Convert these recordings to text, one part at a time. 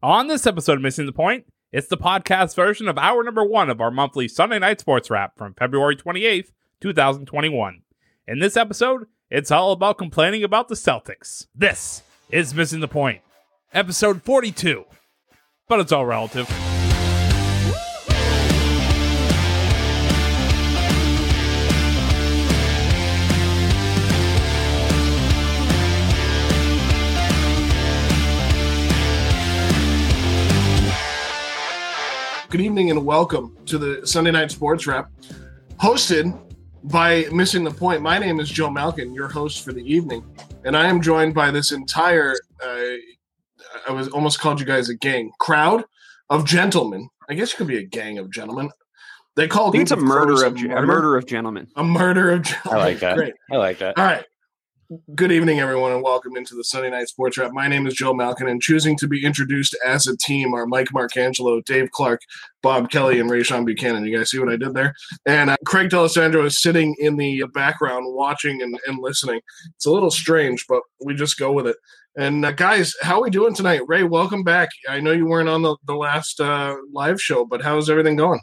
On this episode of Missing the Point, it's the podcast version of hour number one of our monthly Sunday night sports wrap from February 28th, 2021. In this episode, it's all about complaining about the Celtics. This is Missing the Point, episode 42. But it's all relative. Good evening and welcome to the Sunday Night Sports Wrap, hosted by Missing the Point. My name is Joe Malkin, your host for the evening, and I am joined by this entire, uh, I was almost called you guys a gang, crowd of gentlemen. I guess you could be a gang of gentlemen. They call I it's a Game of murder of a murder of gentlemen. a murder of gentlemen. I like that. Great. I like that. All right. Good evening, everyone, and welcome into the Sunday Night Sports Wrap. My name is Joe Malkin, and choosing to be introduced as a team are Mike Marcangelo, Dave Clarke, Bob Kelly, and Rayshawn Buchanan. You guys see what I did there? And uh, Craig D'Alessandro is sitting in the background watching and, and listening. It's a little strange, but we just go with it. And uh, guys, how are we doing tonight? Ray, welcome back. I know you weren't on the, the last uh, live show, but how's everything going?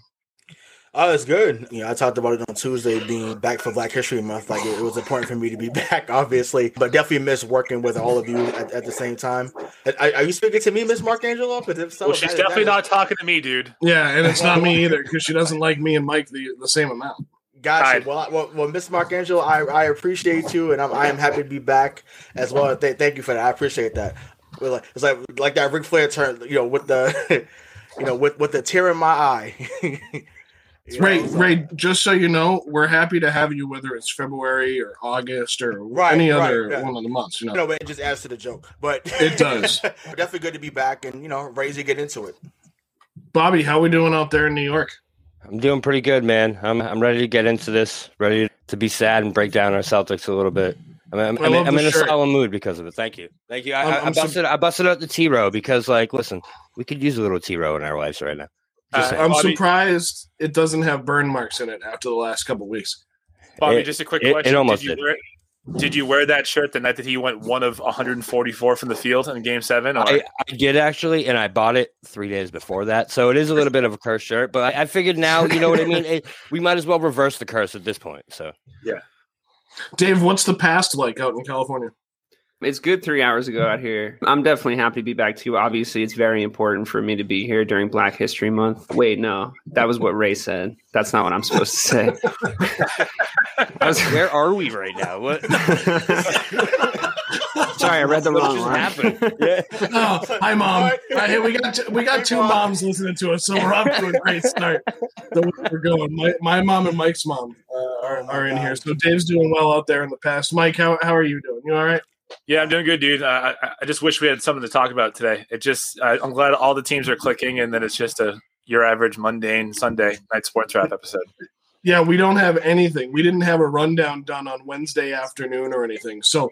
Oh, it's good. You know, I talked about it on Tuesday being back for Black History Month. Like it, it was important for me to be back, obviously, but definitely miss working with all of you at, at the same time. Are, are you speaking to me, Miss Marcangelo? Because if so, Well, she's that- definitely that not talking to me, dude. Yeah, and it's not me either because she doesn't like me and Mike the, the same amount. Gotcha. Right. Well, well, well, Miss Marcangelo, I, I appreciate you, and I'm I am happy to be back as well. Th- thank you for that. I appreciate that. Like- It's like like that Ric Flair turn, you know, with the, you know, with with the tear in my eye. You know, Ray, so- Ray, just so you know, we're happy to have you, whether it's February or August or Right, any right, other yeah. one of the months. You know, No, but it just adds to the joke. But It does. definitely good to be back and you know, ready to get into it. Bobby, how we doing out there in New York? I'm doing pretty good, man. I'm I'm ready to get into this. Ready to be sad and break down our Celtics a little bit. I'm, I'm, I I'm, I'm the in a shirt. solemn mood because of it. Thank you, thank you. I, I'm- I, I I'm busted I busted out the T row because, like, listen, we could use a little T row in our lives right now. Just Uh. I'm Bobby- surprised it doesn't have burn marks in it after the last couple weeks. Bobby, It- just a quick it- it question. almost did, you did. wear, did you wear that shirt the night that he went one of 144 from the field in Game Seven? Or, I, I did actually, and I bought it three days before that, so it is a little bit of a curse shirt. But I, I figured now, you know what I mean. It, we might as well reverse the curse at this point. So yeah. Dave, what's the past like out in California? It's good three hours ago out here. I'm definitely happy to be back too. Obviously, it's very important for me to be here during Black History Month. Wait, no, that was what Ray said. That's not what I'm supposed to say. Was- where are we right now? What? Sorry, I read the wrong just line. happened? Yeah. Oh, hi, mom. Hi, we got two, we got two moms listening to us, so we're off to a great start. The way we're going. My, my mom and Mike's mom uh, are, are in here, so Dave's doing well out there in the past. Mike, how how are you doing? You all right? Yeah, I'm doing good, dude. I, I just wish we had something to talk about today. It just, I I'm glad all the teams are clicking, and then it's just a your average mundane Sunday night sports wrap episode. Yeah, we don't have anything. We didn't have a rundown done on Wednesday afternoon or anything. So,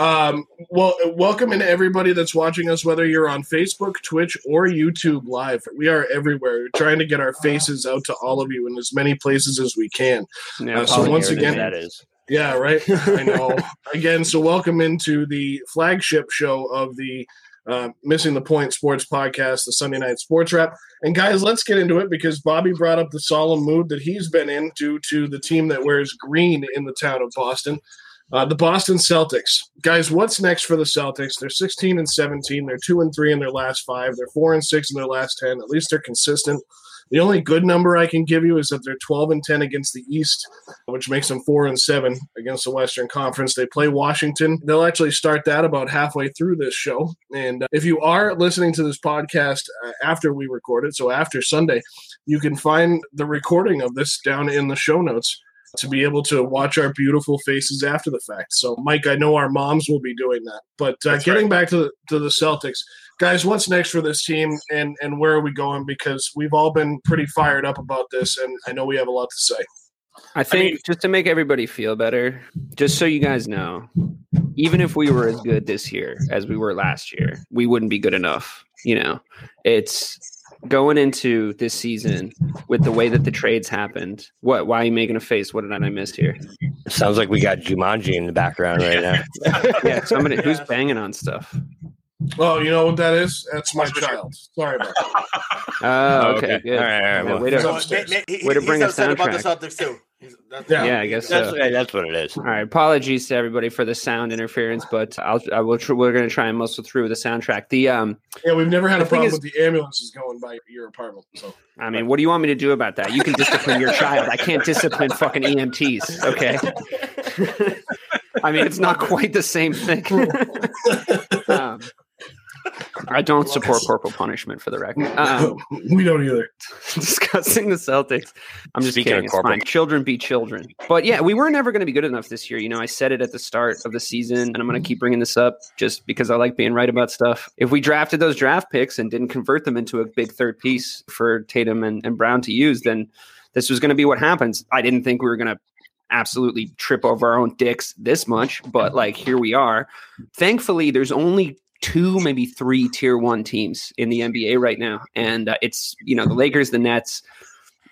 um, well, welcome in everybody that's watching us, whether you're on Facebook, Twitch, or YouTube Live. We are everywhere. We're trying to get our faces out to all of you in as many places as we can. Yeah, Uh, so once Here it is, again- that is. Yeah, right. I know. Again, so welcome into the flagship show of the uh, Missing the Point Sports Podcast, the Sunday Night Sports Wrap. And guys, let's get into it because Bobby brought up the solemn mood that he's been in due to the team that wears green in the town of Boston. Uh, the Boston Celtics, guys. What's next for the Celtics? They're 16 and 17. They're two and three in their last five. They're four and six in their last ten. At least they're consistent. The only good number I can give you is that they're 12 and 10 against the East, which makes them four and seven against the Western Conference. They play Washington. They'll actually start that about halfway through this show. And uh, if you are listening to this podcast uh, after we record it, so after Sunday, you can find the recording of this down in the show notes to be able to watch our beautiful faces after the fact. So, Mike, I know our moms will be doing that. But uh, getting right. back to the, to the Celtics, guys, what's next for this team, and and where are we going? Because we've all been pretty fired up about this, and I know we have a lot to say. I think mean- just to make everybody feel better, just so you guys know, even if we were as good this year as we were last year, we wouldn't be good enough. You know, it's going into this season with the way that the trades happened. What? Why are you making a face? What did I miss here? Sounds like we got Jumanji in the background right now. Yeah, somebody who's banging on stuff. Oh, you know what that is? That's my child. Sorry about that. Oh, okay, okay. good. All right, all right, Yeah, well, way to- So- Ma- upstairs. Way to he's bring a upset about the soundtrack. Celtics too. He's- that's- Yeah. yeah, I guess That's so. that's what it is. All right, apologies to everybody for the sound interference, but I'll I will tr- we're going to try and muscle through the soundtrack. The um, Yeah, we've never had a problem is- with the ambulances going by your apartment. So I mean, what do you want me to do about that? You can discipline your child. I can't discipline fucking EMTs. Okay. I mean, it's not quite the same thing. um, I don't support corporal punishment for the record. Um, we don't either. discussing the Celtics. I'm just Speaking kidding. of It's fine. Children be children. But yeah, we were never going to be good enough this year. You know, I said it at the start of the season, and I'm going to keep bringing this up just because I like being right about stuff. If we drafted those draft picks and didn't convert them into a big third piece for Tatum and, and Brown to use, then this was going to be what happens. I didn't think we were going to absolutely trip over our own dicks this much, but like here we are. Thankfully, there's only two, maybe three tier one teams in the NBA right now, and uh, it's you know the Lakers, the Nets,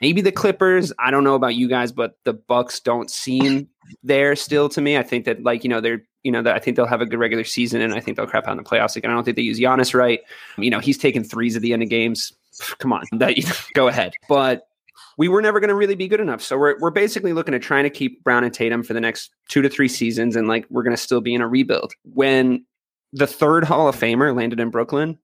maybe the Clippers. I don't know about you guys, but the Bucks don't seem there still to me. I think that like you know they're you know that I think they'll have a good regular season, and I think they'll crap out in the playoffs again. I don't think they use Giannis right. You know he's taking threes at the end of games. Come on, that go ahead, but. We were never going to really be good enough. So we're, we're basically looking at trying to keep Brown and Tatum for the next two to three seasons. And like, we're going to still be in a rebuild. When the third Hall of Famer landed in Brooklyn,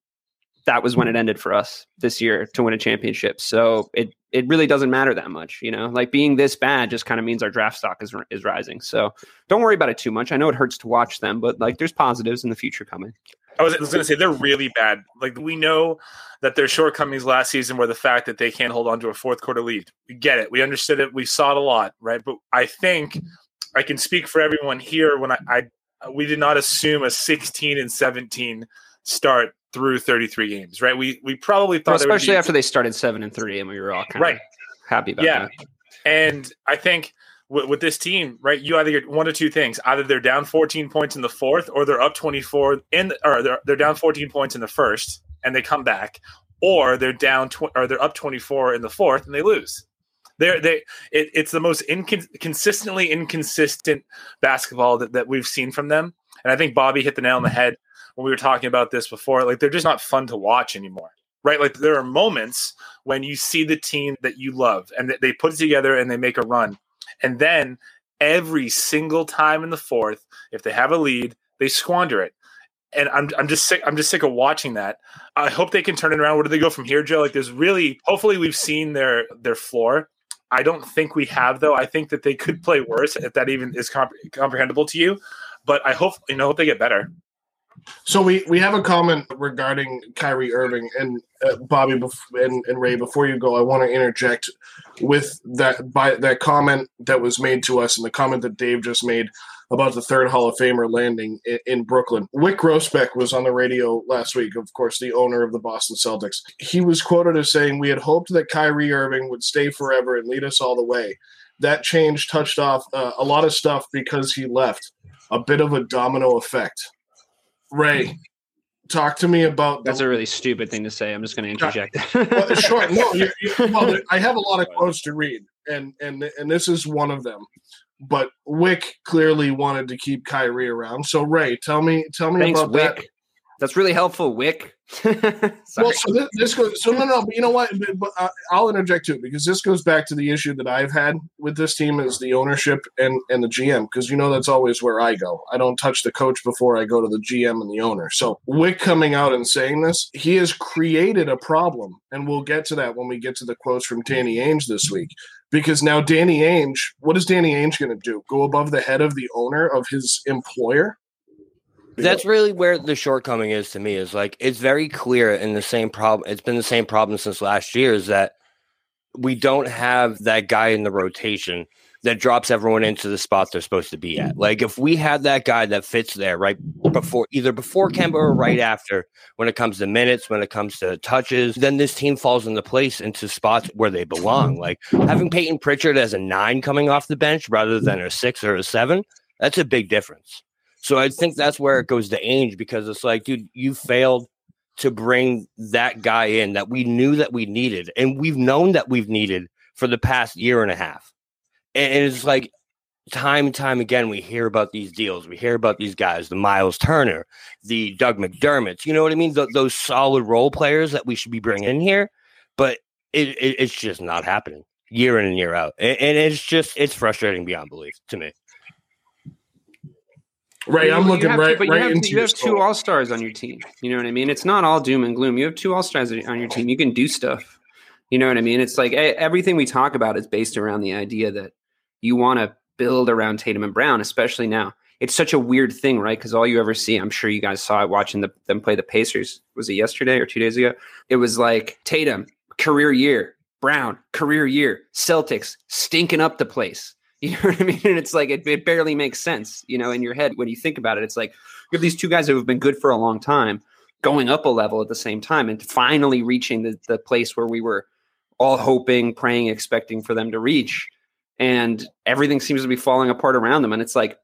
that was when it ended for us this year to win a championship. So it it really doesn't matter that much, you know. Like being this bad just kind of means our draft stock is is rising. So don't worry about it too much. I know it hurts to watch them, but like there's positives in the future coming. I was, was going to say they're really bad. Like we know that their shortcomings last season were the fact that they can't hold on to a fourth quarter lead. We get it. We understood it. We saw it a lot, right? But I think I can speak for everyone here when I, I we did not assume a 16 and 17 start through 33 games, right? We we probably thought Well, especially be- after they started seven and three, and we were all kind Right. of happy about Yeah. that. And I think with, with this team, right, you either get one of two things: either they're down 14 points in the fourth, or they're up 24 in, or they're they're down 14 points in the first, and they come back, or they're down tw- or they're up 24 in the fourth and they lose. They're they it, it's the most incon- consistently inconsistent basketball that, that we've seen from them. And I think Bobby hit the nail on the mm-hmm. head when we were talking about this before. Like they're just not fun to watch anymore. Right? Like there are moments when you see the team that you love and they put it together and they make a run. And then every single time in the fourth, if they have a lead, they squander it. And I'm, I'm just sick. I'm just sick of watching that. I hope they can turn it around. Where do they go from here, Joe? Like, there's really, hopefully, we've seen their their floor. I don't think we have, though. I think that they could play worse if that even is comp- comprehensible to you. But I hope you know hope they get better. So we we have a comment regarding Kyrie Irving and uh, Bobby bef- and, and Ray. Before you go, I want to interject with that by that comment that was made to us and the comment that Dave just made about the third Hall of Famer landing in, in Brooklyn. Wyc Grousbeck was on the radio last week. Of course, the owner of the Boston Celtics. He was quoted as saying, "We had hoped that Kyrie Irving would stay forever and lead us all the way. That change touched off uh, a lot of stuff because he left. A bit of a domino effect." Ray, talk to me about That's the, a really stupid thing to say. I'm just going to interject. well, sure. No, you, you, well, I have a lot of quotes to read, and and and this is one of them. But Wyc clearly wanted to keep Kyrie around. So Ray, tell me, tell me Thanks, about Wyc. that. That's really helpful, Wyc. Well, so this, this goes. So no, no, but you know what? But, but, uh, I'll interject too because this goes back to the issue that I've had with this team is the ownership and and the GM because you know that's always where I go. I don't touch the coach before I go to the GM and the owner. So Wyc coming out and saying this, he has created a problem, and we'll get to that when we get to the quotes from Danny Ainge this week. Because now Danny Ainge, what is Danny Ainge going to do? Go above the head of the owner of his employer? That's really where the shortcoming is to me. Is like it's very clear in the same problem. It's been the same problem since last year. Is that we don't have that guy in the rotation that drops everyone into the spot they're supposed to be at. Like if we had that guy that fits there right before either before Kemba or right after when it comes to minutes, when it comes to touches, then this team falls into place into spots where they belong. Like having Payton Pritchard as a nine coming off the bench rather than a six or a seven, that's a big difference. So I think that's where it goes to Ainge because it's like, dude, you failed to bring that guy in that we knew that we needed, and we've known that we've needed for the past year and a half. And it's like time and time again, we hear about these deals. We hear about these guys, the Miles Turner, the Doug McDermott. You know what I mean? Th- those solid role players that we should be bringing in here, but it, it, it's just not happening year in and year out, and, and it's just it's frustrating beyond belief to me. Right, I'm looking right but you right have, into you have two all stars on your team. You know what I mean? It's not all doom and gloom. You have two all stars on your team. You can do stuff. You know what I mean? It's like everything we talk about is based around the idea that you want to build around Tatum and Brown, especially now. It's such a weird thing, right? Because all you ever see, I'm sure you guys saw it watching the, them play the Pacers. Was it yesterday or two days ago? It was like Tatum, career year, Brown, career year, Celtics, stinking up the place. You know what I mean? And it's like it, it barely makes sense, you know, in your head when you think about it. It's like you have these two guys who have been good for a long time, going up a level at the same time, and finally reaching the, the place where we were all hoping, praying, expecting for them to reach. And everything seems to be falling apart around them. And it's like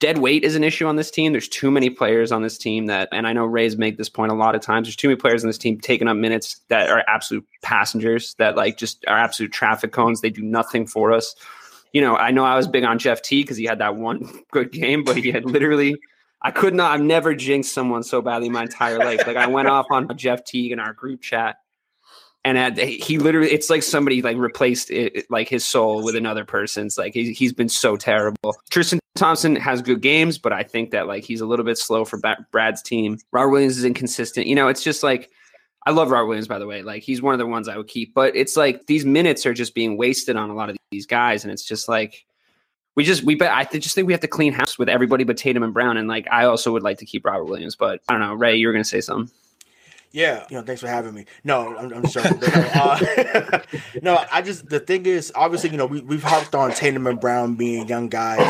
dead weight is an issue on this team. There's too many players on this team that, and I know Ray's made this point a lot of times. There's too many players on this team taking up minutes that are absolute passengers that like just are absolute traffic cones. They do nothing for us. You know, I know I was big on Jeff Teague because he had that one good game, but he had literally, I could not, I've never jinxed someone so badly in my entire life. Like I went off on Jeff Teague in our group chat and he literally it's like somebody like replaced it, like his soul with another person's like he, he's been so terrible. Tristan thompson has good games but i think that like he's a little bit slow for brad's team. Robert williams is inconsistent. You know it's just like i love robert williams by the way. Like he's one of the ones i would keep but it's like these minutes are just being wasted on a lot of these guys and it's just like we just we bet I th- just think we have to clean house with everybody but Tatum and Brown and like I also would like to keep Robert Williams but I don't know. Ray you were gonna say something. Yeah, you know, thanks for having me. No, I'm, I'm just joking. But no, uh, no, I just the thing is, obviously, you know, we we've harped on Tatum and Brown being young guys,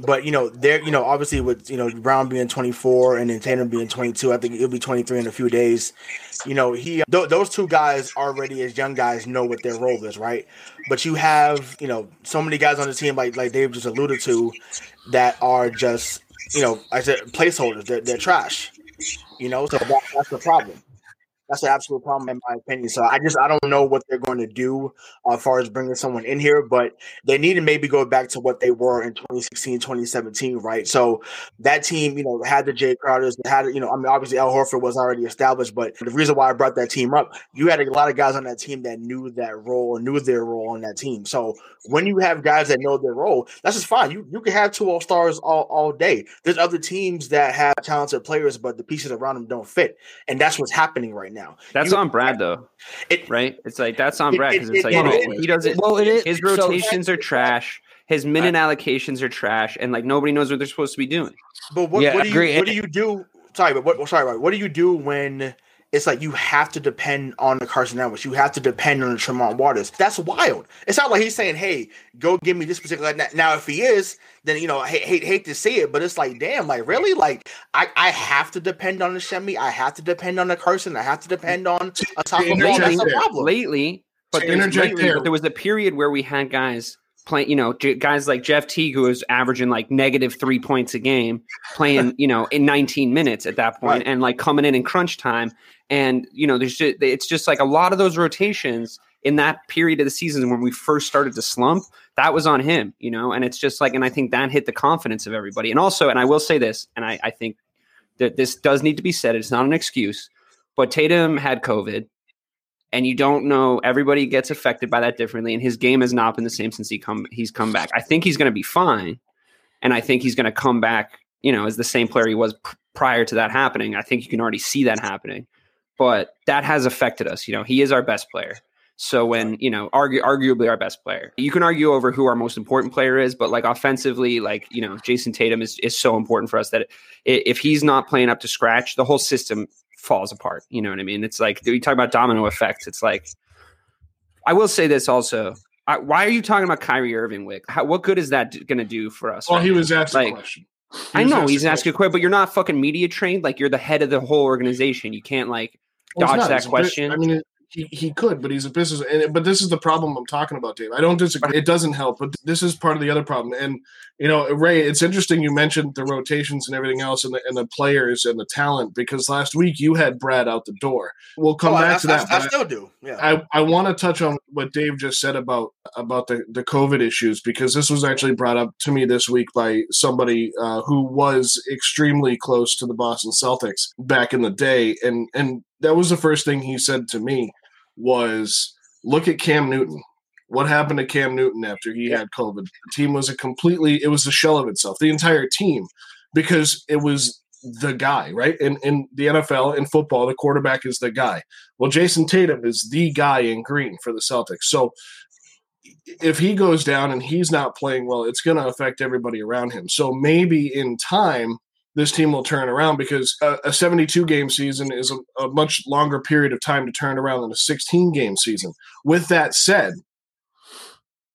but you know, they're you know, obviously with you know Brown being 24 and then Tatum being 22, I think he'll be 23 in a few days. You know, he uh, th- those two guys already as young guys know what their role is, right? But you have you know so many guys on the team like like Dave just alluded to that are just you know I said placeholders. They're, they're trash. You know, so that, that's the problem. That's the absolute problem in my opinion. So I just I don't know what they're going to do uh, as far as bringing someone in here, but they need to maybe go back to what they were in 2016, 2017, right? So that team, you know, had the Jae Crowders, had you know, I mean, obviously Al Horford was already established, but the reason why I brought that team up, you had a lot of guys on that team that knew that role and knew their role on that team. So when you have guys that know their role, that's just fine. You you can have two all stars all, all day. There's other teams that have talented players, but the pieces around them don't fit, and that's what's happening right now. That's You- on Brad though, It, right? It's like that's on It- Brad it- because it's like it you he doesn't. Well, it is His so- rotations are trash. His minute allocations are trash, and like nobody knows what they're supposed to be doing. But what, Yeah, what do agree. you what do you do? Sorry, but what sorry, what, what do you do when it's like you have to depend on the Carson Edwards, you have to depend on the Tremont Waters? That's wild. It's not like he's saying, "Hey, go give me this particular." Now, now if he is, then you know, I hate, hate hate to see it, but it's like, damn, like really, like I I have to depend on the Semi, I have to depend on the Carson, I have to depend on a Tacko Fall. interject That's a there. problem. Lately, but To lately, there. but there was a period where we had guys playing, you know, guys like Jeff Teague who was averaging like negative three points a game, playing, you know, in 19 minutes at that point, Right. and like coming in in crunch time, and you know, there's just, it's just like a lot of those rotations in that period of the season when we first started to slump, that was on him, you know, and it's just like, and I think that hit the confidence of everybody, and also, and I will say this, and I, I think that this does need to be said, it's not an excuse, but Tatum had COVID and you don't know everybody gets affected by that differently and his game has not been the same since he come he's come back. I think he's going to be fine and i think he's going to come back you know as the same player he was pr- prior to that happening. I think you can already see that happening but that has affected us you know he is our best player so when you know argu- arguably our best player you can argue over who our most important player is but like offensively like you know jayson tatum is, is so important for us that i- if he's not playing up to scratch the whole system falls apart. You know what I mean? It's like you talk about domino effects. It's like I will say this also. I, why are you talking about Kyrie Irving, Wyc? How, what good is that going to do for us? Well, right he now? was asked Like, a question. I know he's asking a question, but you're not fucking media trained. Like you're the head of the whole organization. You can't like Well, it's dodge not. that It's a bit- question. I mean, he, he could, but he's a business. And, but this is the problem I'm talking about, Dave. I don't disagree. It doesn't help, but this is part of the other problem. And you know, Ray, it's interesting you mentioned the rotations and everything else, and the, and the players and the talent because last week you had Brad out the door. We'll come Oh, back I, to that. I, I still do. Yeah. I, I want to touch on what Dave just said about about the, the COVID issues because this was actually brought up to me this week by somebody uh, who was extremely close to the Boston Celtics back in the day, and and that was the first thing he said to me was look at Cam Newton. What happened to Cam Newton after he had COVID? The team was a completely it was a shell of itself. The entire team because it was the guy, right? In in the NFL in football, the quarterback is the guy. Well, Jayson Tatum is the guy in green for the Celtics. So if he goes down and he's not playing well, it's going to affect everybody around him. So maybe in time, this team will turn around because a, a 72 game season is a, a much longer period of time to turn around than a 16 game season. With that said,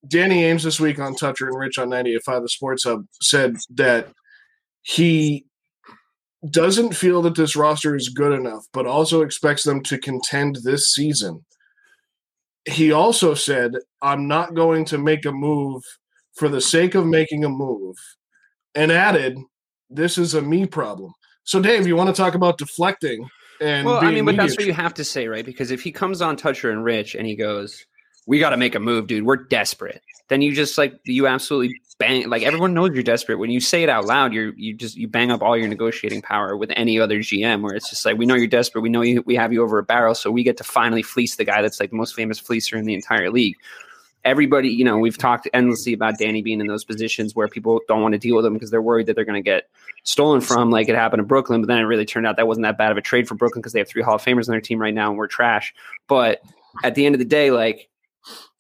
Danny Ainge this week on Toucher and Rich on 98.5 The Sports Hub said that he doesn't feel that this roster is good enough, but also expects them to contend this season. He also said, I'm not going to make a move for the sake of making a move, and added, This is a me problem. So, Dave, you want to talk about deflecting and well, I mean, but that's what you have to say, right? Because if he comes on Toucher and Rich and he goes, "We got to make a move, dude. We're desperate," then you just like you absolutely bang. Like everyone knows you're desperate. When you say it out loud, you're you just you bang up all your negotiating power with any other GM. Where it's just like we know you're desperate. We know you. We have you over a barrel, so we get to finally fleece the guy that's like the most famous fleecer in the entire league. Everybody, you know, we've talked endlessly about Danny being in those positions where people don't want to deal with him because they're worried that they're going to get stolen from, like it happened in Brooklyn. But then it really turned out that wasn't that bad of a trade for Brooklyn because they have three Hall of Famers on their team right now and we're trash. But at the end of the day, like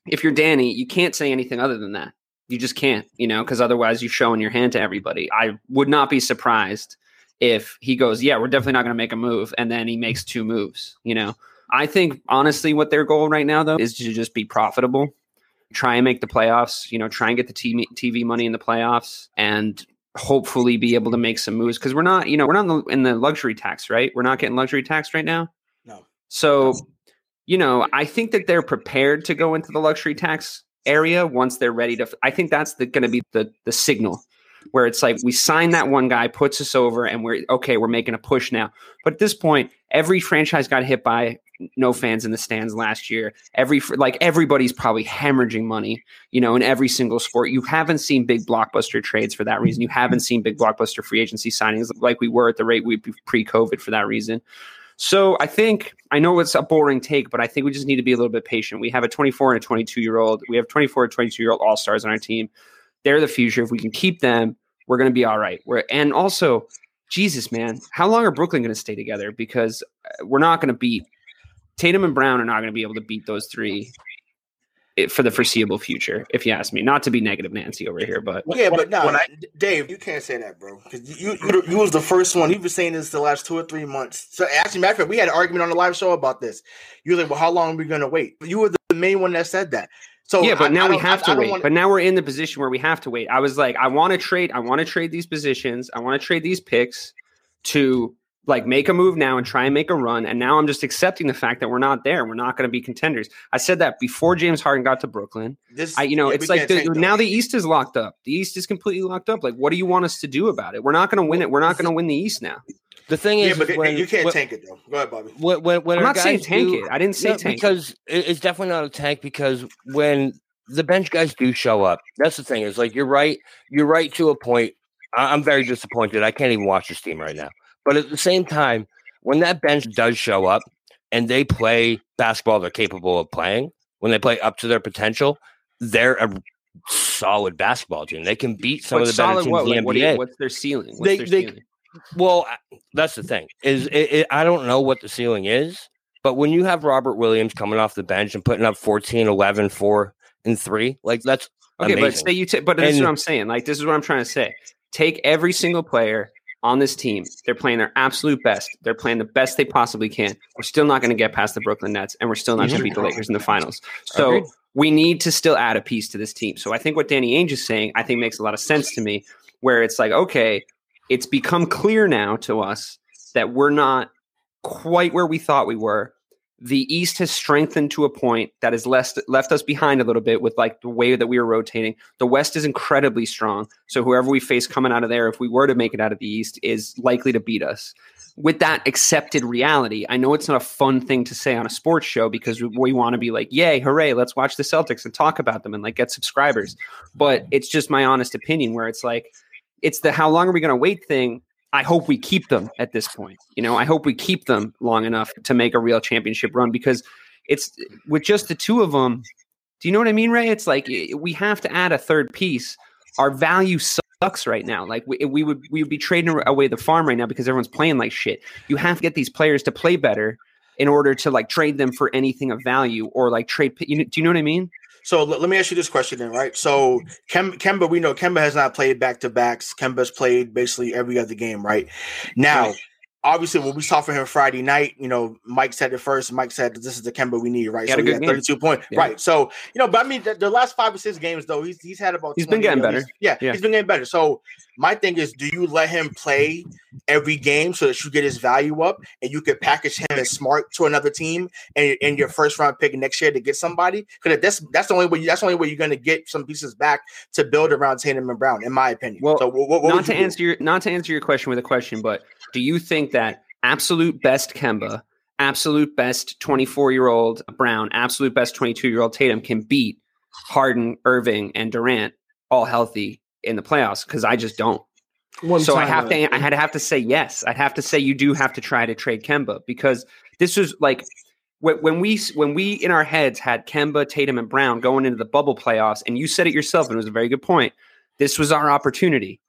if you're Danny, you can't say anything other than that. You just can't, you know, because otherwise you're showing your hand to everybody. I would not be surprised if he goes, Yeah, we're definitely not going to make a move. And then he makes two moves, you know. I think honestly, what their goal right now, though, is to just be profitable, try and make the playoffs, you know, try and get the TV, TV money in the playoffs and hopefully be able to make some moves because we're not, you know, we're not in the, in the luxury tax, right? We're not getting luxury tax right now. No. So, you know, I think that they're prepared to go into the luxury tax area once they're ready to. I think that's going to be the the signal where it's like we sign that one guy, puts us over, and we're okay. We're making a push now. But at this point, every franchise got hit by no fans in the stands last year. Every like everybody's probably hemorrhaging money, you know, in every single sport. You haven't seen big blockbuster trades for that reason. You haven't seen big blockbuster free agency signings like we were at the rate we pre-COVID for that reason. So I think I know it's a boring take, but I think we just need to be a little bit patient. We have a 24 and a 22 year old. We have 24 and 22 year old all stars on our team. They're the future. If we can keep them, we're going to be all right. We're and also, Jesus, man, how long are Brooklyn going to stay together? Because uh, we're not going to beat Tatum and Brown are not going to be able to beat those three for the foreseeable future. If you ask me, not to be negative Nancy over here, but Yeah, but no, When I- D- Dave, you can't say that, bro. Because you, you you was the first one. You've been saying this the last two or three months. So actually, matter of fact, we had an argument on the live show about this. You were like, "Well, how long are we going to wait?" You were the main one that said that. So yeah, but I- now I we have I- I to don't wait. wanna- But now we're in the position where we have to wait. I was like, I want to trade. I want to trade these positions. I want to trade these picks to like make a move now and try and make a run. And now I'm just accepting the fact that we're not there. We're not going to be contenders. I said that before James Harden got to Brooklyn. this, I, you know, yeah, it's like the, now the East is locked up. The East is completely locked up. Like, what do you want us to do about it? We're not going to win it. We're not going to win the East now. The thing is, Yeah, is, but when, you can't when, tank it though. Go ahead, Bobby. when, when, when I'm not saying tank do- it. I didn't say No, tank because it- it's definitely not a tank because when the bench guys do show up, that's the thing. Is like you're right. You're right to a point. I- I'm very disappointed. I can't even watch this team right now. But at the same time, when that bench does show up and they play basketball they're capable of playing, when they play up to their potential, they're a solid basketball team. They can beat some But of the better teams what? in the Like, what NBA. you, what's their ceiling? What's They- their they- ceiling? Well, that's the thing. Is it, it, I don't know what the ceiling is, but when you have Robert Williams coming off the bench and putting up 14, 11, 4, and 3, like that's Okay, but amazing. say you take, but this is what I'm saying. Like, this is what I'm trying to say. Take every single player on this team. They're playing their absolute best. They're playing the best they possibly can. We're still not going to get past the Brooklyn Nets, and we're still not going to beat the Lakers in the finals. So we need to still add a piece to this team. So I think what Danny Ainge is saying, I think makes a lot of sense to me. Where it's like, okay, it's become clear now to us that we're not quite where we thought we were. The East has strengthened to a point that has left left us behind a little bit with like the way that we were rotating. The West is incredibly strong. So whoever we face coming out of there, if we were to make it out of the East, is likely to beat us. With that accepted reality, I know it's not a fun thing to say on a sports show because we, we want to be like, yay, hooray, let's watch the Celtics and talk about them and like get subscribers. But it's just my honest opinion where it's like, it's the how long are we going to wait thing I hope we keep them at this point. You know, I hope we keep them long enough to make a real championship run because it's with just the two of them. Do you know what I mean, Ray? It's like eh, we have to add a third piece. Our value sucks right now. Like we, we would we would be trading away the farm right now because everyone's playing like shit. You have to get these players to play better in order to like trade them for anything of value or like trade. You know, do you know what I mean? So let, let me ask you this question then, right? So Kem, Kemba, we know Kemba has not played back to backs. Kemba's played basically every other game, right? Now, right obviously when we saw for him Friday night, you know, Mike said it first. Mike said this is the Kemba we need, right? He so he had 32 points. Yeah. Right. So, you know, but I mean the, the, last five or six games though, he's he's had about he's been getting better. Yeah, yeah, he's been getting better. So my thing is, do you let him play every game so that you get his value up and you could package him as smart to another team and, in your first round pick next year to get somebody? Because that's that's the only way. That's the only way you're going to get some pieces back to build around Tatum and Brown, in my opinion. Well, so what, what not to answer your not to answer your question with a question, but do you think that absolute best Kemba, absolute best 24 year old Brown, absolute best 22 year old Tatum can beat Harden, Irving, and Durant all healthy in the playoffs? Because I just don't. One so I have to. I had to have to say yes. I'd have to say you do have to try to trade Kemba because this was like when we when we in our heads had Kemba, Tatum, and Brown going into the bubble playoffs, and you said it yourself, and it was a very good point. This was our opportunity.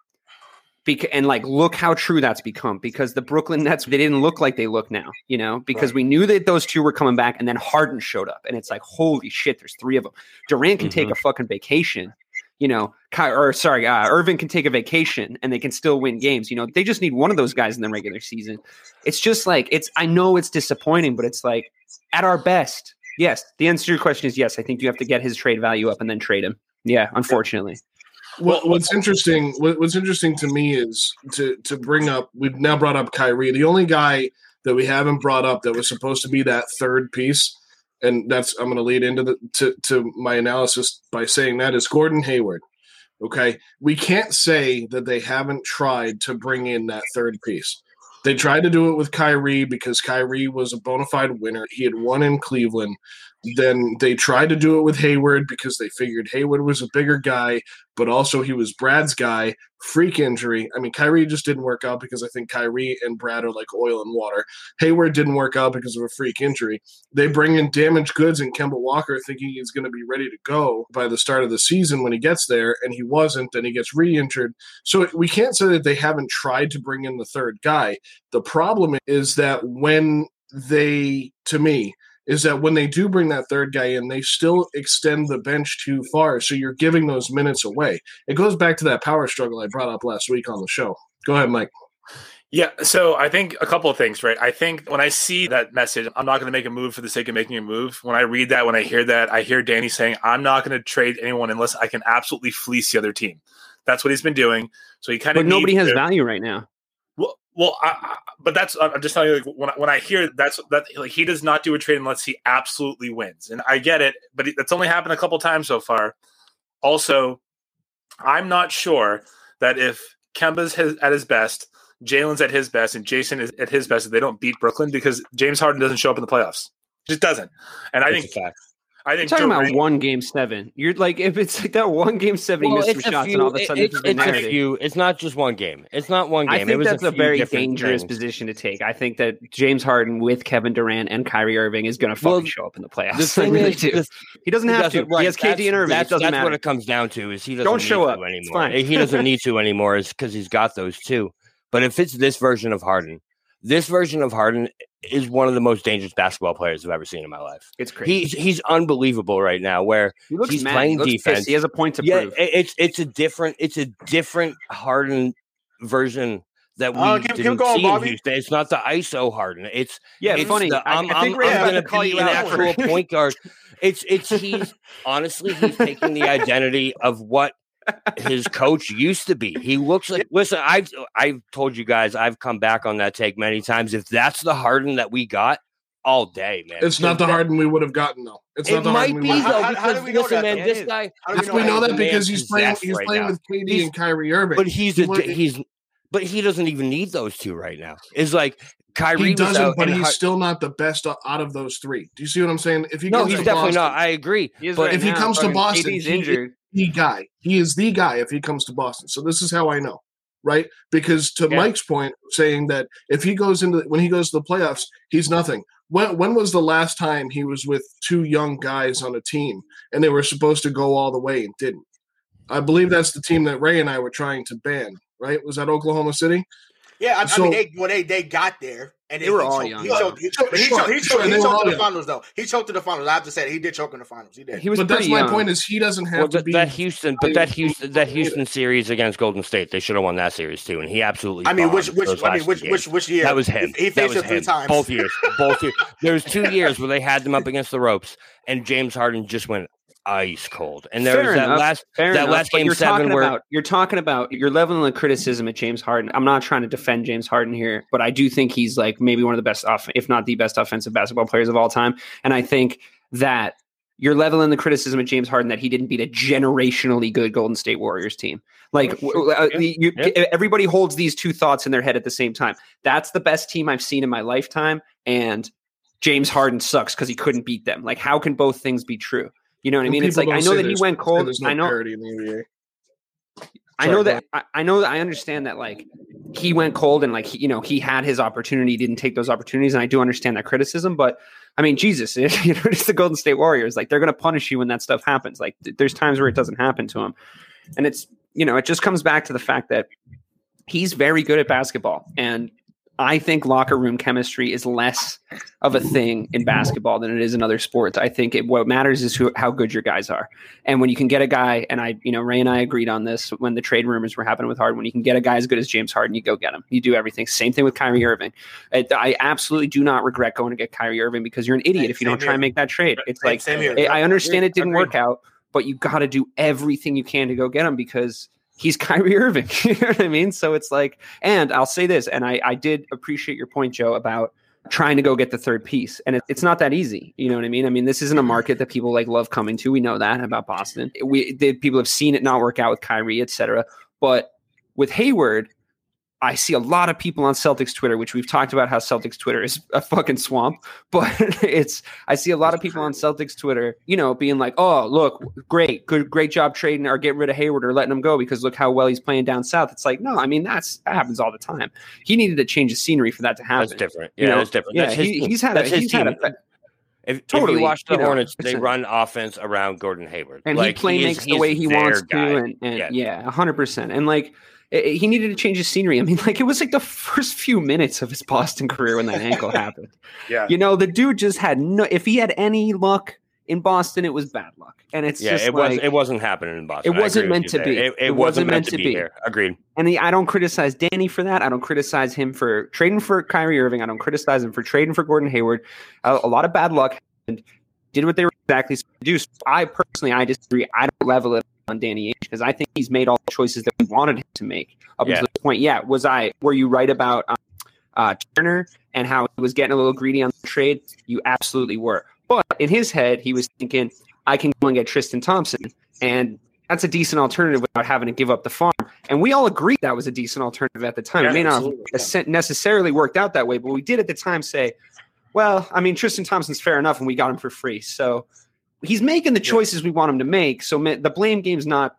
And like look how true that's become because the Brooklyn Nets they didn't look like they look now, you know, because right. we knew that those two were coming back and then Harden showed up and it's like holy shit, there's three of them. Durant can mm-hmm. take a fucking vacation, you know, or sorry, uh, Irving can take a vacation and they can still win games. You know, they just need one of those guys in the regular season. It's just like it's. I know it's disappointing, but it's like at our best, yes. The answer to your question is yes. I think you have to get his trade value up and then trade him. Yeah, unfortunately. Well, what's interesting, what's interesting to me is to to bring up. We've now brought up Kyrie. The only guy that we haven't brought up that was supposed to be that third piece, and that's I'm going to lead into the to to my analysis by saying that is Gordon Hayward. Okay, we can't say that they haven't tried to bring in that third piece. They tried to do it with Kyrie because Kyrie was a bona fide winner. He had won in Cleveland. Then they tried to do it with Hayward because they figured Hayward was a bigger guy, but also he was Brad's guy. Freak injury. I mean, Kyrie just didn't work out because I think Kyrie and Brad are like oil and water. Hayward didn't work out because of a freak injury. They bring in damaged goods and Kemba Walker thinking he's going to be ready to go by the start of the season when he gets there, and he wasn't. Then he gets re injured. So we can't say that they haven't tried to bring in the third guy. The problem is that when they, to me, is that when they do bring that third guy in, they still extend the bench too far. So you're giving those minutes away. It goes back to that power struggle I brought up last week on the show. Go ahead, Mike. Yeah, so I think a couple of things, right? I think when I see that message, I'm not going to make a move for the sake of making a move. When I read that, when I hear that, I hear Danny saying, I'm not going to trade anyone unless I can absolutely fleece the other team. That's what he's been doing. So he kind of. But nobody has to, value right now. Well, I, I, but that's I'm just telling you. Like, when I, when I hear that's that like he does not do a trade unless he absolutely wins, and I get it, but that's only happened a couple times so far. Also, I'm not sure that if Kemba's his, at his best, Jalen's at his best, and Jayson is at his best, if they don't beat Brooklyn because James Harden doesn't show up in the playoffs. Just doesn't. And I think I think You're talking about one game seven. You're like if it's like that one game seven, well, you miss some shots, few, and all of a sudden it, it's, it's a few. It's not just one game. It's not one game. I think that's a, a very dangerous things. position to take. I think that James Harden with Kevin Durant and Kyrie Irving is going to fucking well, show up in the playoffs. The thing really is, he doesn't have to. Right, he has KD and Irving. That's, it doesn't that's matter. what it comes down to. Is he doesn't don't show up anymore. He doesn't need to anymore. Is because he's got those two. But if it's this version of Harden, this version of Harden is one of the most dangerous basketball players I've ever seen in my life. It's crazy. He's he's unbelievable right now. Where he he's mad. playing he defense. Pissed. He has a point to yeah, prove. It's it's a different it's a different Harden version that we uh, keep, didn't keep going, see Bobby. in Houston. It's not the ISO Harden. It's yeah, it's funny. The, I'm, I, think I'm, I'm going to call you an actual point guard. It's it's he's honestly he's taking the identity of what his coach used to be. He looks like listen, I've I've told you guys I've come back on that take many times. If that's the Harden that we got, all day, man. It's not the That- Harden we would have gotten though. It's It not the might Harden we be would have though How- how do because we know listen, that, man, though? this guy. How do we know know that? that because he's playing. He's right playing now. with KD He's- and Kyrie Irving. But he's He a, he's but he doesn't even need those two right now. It's like Kyrie he doesn't, but he's Har- still not the best out of those three. Do you see what I'm saying? If he no, comes he's to definitely Boston, not. I agree. He But right if he comes to Boston, KD's he- injured. The guy. He is the guy if he comes to Boston. So this is how I know, right? Because to Yeah. Mike's point, saying that if he goes into when he goes to the playoffs, he's nothing. When when was the last time he was with two young guys on a team and they were supposed to go all the way and didn't? I believe that's the team that Ray and I were trying to ban. Right? Was that Oklahoma City? Yeah, I, I mean, they, when they they got there, and They were he all choked- young. He choked, he choked, he choked, he choked, he choked all to the young. finals, though. He choked to the finals. I have to say, he did choke in the finals. He did. He was but that's pretty my point. Is he doesn't have Well, to that, be that Houston, but that Houston, that Houston series against Golden State, they should have won that series too, and he absolutely. I mean, which which I mean, which two which which year? That was him. He, he faced was him three him. times. Both years. Both years. There was two years where they had them up against the ropes, and James Harden just went ice cold. And there Fair was that enough. last Fair that enough, last game you're seven talking where about you're talking about you're leveling the criticism at James Harden. I'm not trying to defend James Harden here, but I do think he's like maybe one of the best, off, if not the best, offensive basketball players of all time. And I think that you're leveling the criticism at James Harden that he didn't beat a generationally good Golden State Warriors team. Like Oh, uh, Yeah. you, Yeah. everybody holds these two thoughts in their head at the same time. That's the best team I've seen in my lifetime, and James Harden sucks because he couldn't beat them. Like, how can both things be true? You know what I mean? It's like I know that he went cold. No I know. parity in the NBA. I know that I, I know that I understand that like he went cold and like he, you know he had his opportunity, didn't take those opportunities, and I do understand that criticism. But I mean, Jesus, you know, it's the Golden State Warriors. Like they're going to punish you when that stuff happens. Like th- there's times where it doesn't happen to him, and it's you know it just comes back to the fact that he's very good at basketball, and I think locker room chemistry is less of a thing in basketball than it is in other sports. I think it, what matters is who, how good your guys are. And when you can get a guy, and I, you know, Ray and I agreed on this when the trade rumors were happening with Harden. When you can get a guy as good as James Harden, you go get him. You do everything. Same thing with Kyrie Irving. I, I absolutely do not regret going to get Kyrie Irving because you're an idiot if you don't try and make that trade. It's like same here. I I understand it didn't work out, but you got to do everything you can to go get him because he's Kyrie Irving. you know what I mean? So it's like, and I'll say this, and I, I did appreciate your point, Joe, about trying to go get the third piece, and it, it's not that easy. You know what I mean? I mean, this isn't a market that people like love coming to. We know that about Boston. We the, people have seen it not work out with Kyrie, etc. But with Hayward. I see a lot of people on Celtics Twitter, which we've talked about how Celtics Twitter is a fucking swamp, but it's I see a lot of people on Celtics Twitter, you know, being like, "Oh, look, great, good, great job trading or getting rid of Hayward or letting him go because look how well he's playing down south." It's like, no, I mean that's that happens all the time. He needed to change the scenery for that to happen. that's different. You Yeah, know? that's different. Yeah, That's his he, he's had a, That's his he's had a. If, if Totally, you watch the you know, Hornets, they run offense around Gordon Hayward, and Like, he play is- makes the way he wants guy. to, and, and Yeah. yeah, hundred percent. And like i- i- he needed to change his scenery. I mean, like it was like the first few minutes of his Boston career when that ankle happened. Yeah. You know, the dude just had no. If he had any luck in Boston, it was bad luck, and it's yeah, just it like, was. It wasn't happening in Boston. It wasn't meant to there. be. It, it It wasn't meant to be. There. Agreed. And the, I don't criticize Danny for that. I don't criticize him for trading for Kyrie Irving. I don't criticize him for trading for Gordon Hayward. A, a lot of bad luck and did what they were exactly supposed to do. So I personally, I disagree. I don't level it on Danny Ainge because I think he's made all the choices that we wanted him to make up Yeah. until this point. Yeah, was I? Were you right about um, uh, Turner and how he was getting a little greedy on the trade? You absolutely were. But in his head, he was thinking, I can go and get Tristan Thompson, and that's a decent alternative without having to give up the farm. And we all agreed that was a decent alternative at the time. Yeah, it may not have nece- necessarily worked out that way, but we did at the time say, well, I mean, Tristan Thompson's fair enough, and we got him for free. So he's making the choices we want him to make. So the blame game's not.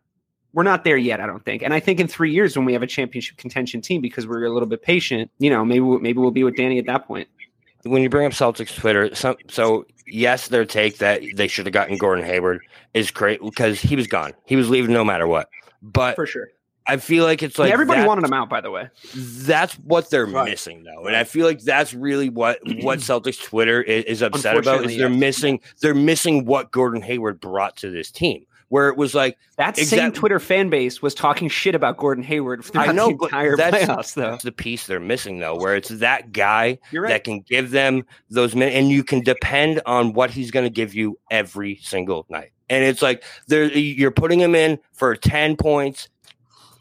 We're not there yet, I don't think. And I think in three years, when we have a championship contention team, because we're a little bit patient, you know, maybe we'll- maybe we'll be with Danny at that point. when you bring up Celtics Twitter, some, so yes, their take that they should have gotten Gordon Hayward is great because he was gone. He was leaving no matter what. But For sure. I feel like it's like And everybody that- wanted him out, by the way. That's what they're Right. missing, though, and I feel like that's really what what Celtics Twitter is, is upset about. Is they're yes. missing they're missing what Gordon Hayward brought to this team, where it was like That same Twitter fan base was talking shit about Gordon Hayward throughout I know, the entire that's- playoffs, though. that's the piece they're missing, though, where it's that guy right. that can give them those minutes, and you can depend on what he's going to give you every single night. And it's like there, you're putting him in for ten points,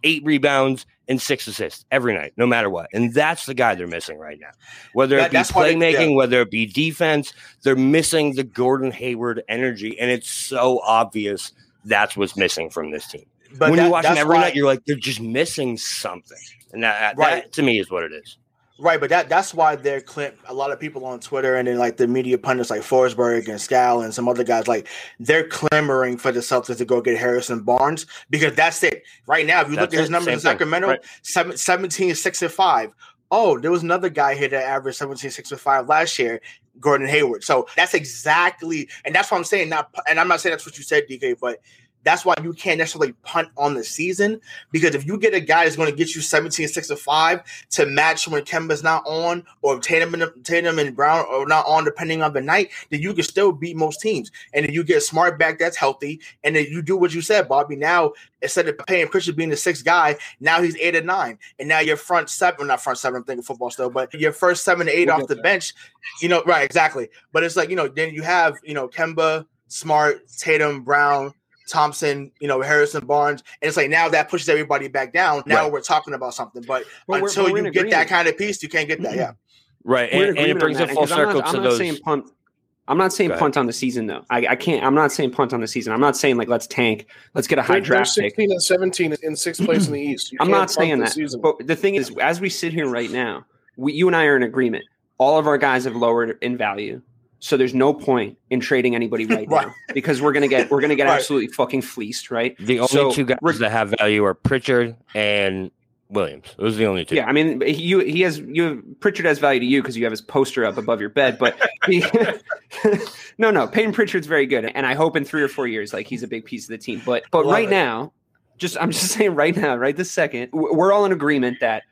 eight rebounds, and six assists every night, no matter what. And that's the guy they're missing right now. Whether That- it be that's why they- playmaking, yeah. whether it be defense, they're missing the Gordon Hayward energy. And it's so obvious that's what's missing from this team. But when that- you watch them every why- night, you're like, they're just missing something. And that, Right. that to me is what it is. Right, but that that's why they're clip a lot of people on Twitter and then like the media pundits like Forsberg and Scal and some other guys like they're clamoring for the Celtics to go get Harrison Barnes because that's it. Right now, if you look at his numbers in Sacramento, right. seven, 17, 6 and 5. Oh, there was another guy here that averaged 17, 6 and 5 last year, Gordon Hayward. So that's exactly, and that's what I'm saying. Not, and I'm not saying that's what you said, DK, but that's why you can't necessarily punt on the season because if you get a guy that's going to get you 17, 6 and 5 to match when Kemba's not on or Tatum and Tatum and Brown are not on depending on the night, then you can still beat most teams. And then you get smart back that's healthy, and then you do what you said, Bobby. Now instead of paying Christian being the sixth guy, now he's eight and nine, and now your front seven, not front seven, I'm thinking football still, but your first seven to 8 We'll off the there. bench, you know, right, exactly. But it's like you know, then you have you know Kemba, Smart, Tatum, Brown. Thompson, you know, Harrison Barnes, and it's like now that pushes everybody back down. Now Right. we're talking about something, but Well, we're- until but we're you in get that kind of piece, you can't get that. Yeah, mm-hmm. Right. And, and it brings on it that, full 'cause I'm not- circle I'm to not those. saying punt. I'm not saying punt on the season though. I, I can't. I'm not saying punt on the season. I'm not saying like let's tank. Let's get a high They're, they're draft pick. 16 and 17 in sixth place in the East. You I'm can't saying that. Season. But the thing is, as we sit here right now, we, you and I are in agreement. All of our guys have lowered in value, so there's no point in trading anybody right, Right. now because we're gonna get we're gonna get Right. absolutely fucking fleeced, right? The only So, two guys we're- that have value are Pritchard and Williams. Those are the only two. Yeah, I mean, you he has you have, Pritchard has value to you because you have his poster up above your bed, but he, no, no, Payton Pritchard's very good, and I hope in three or four years, like he's a big piece of the team. But but Love right it. now, just I'm just saying right now, right this second, we're all in agreement that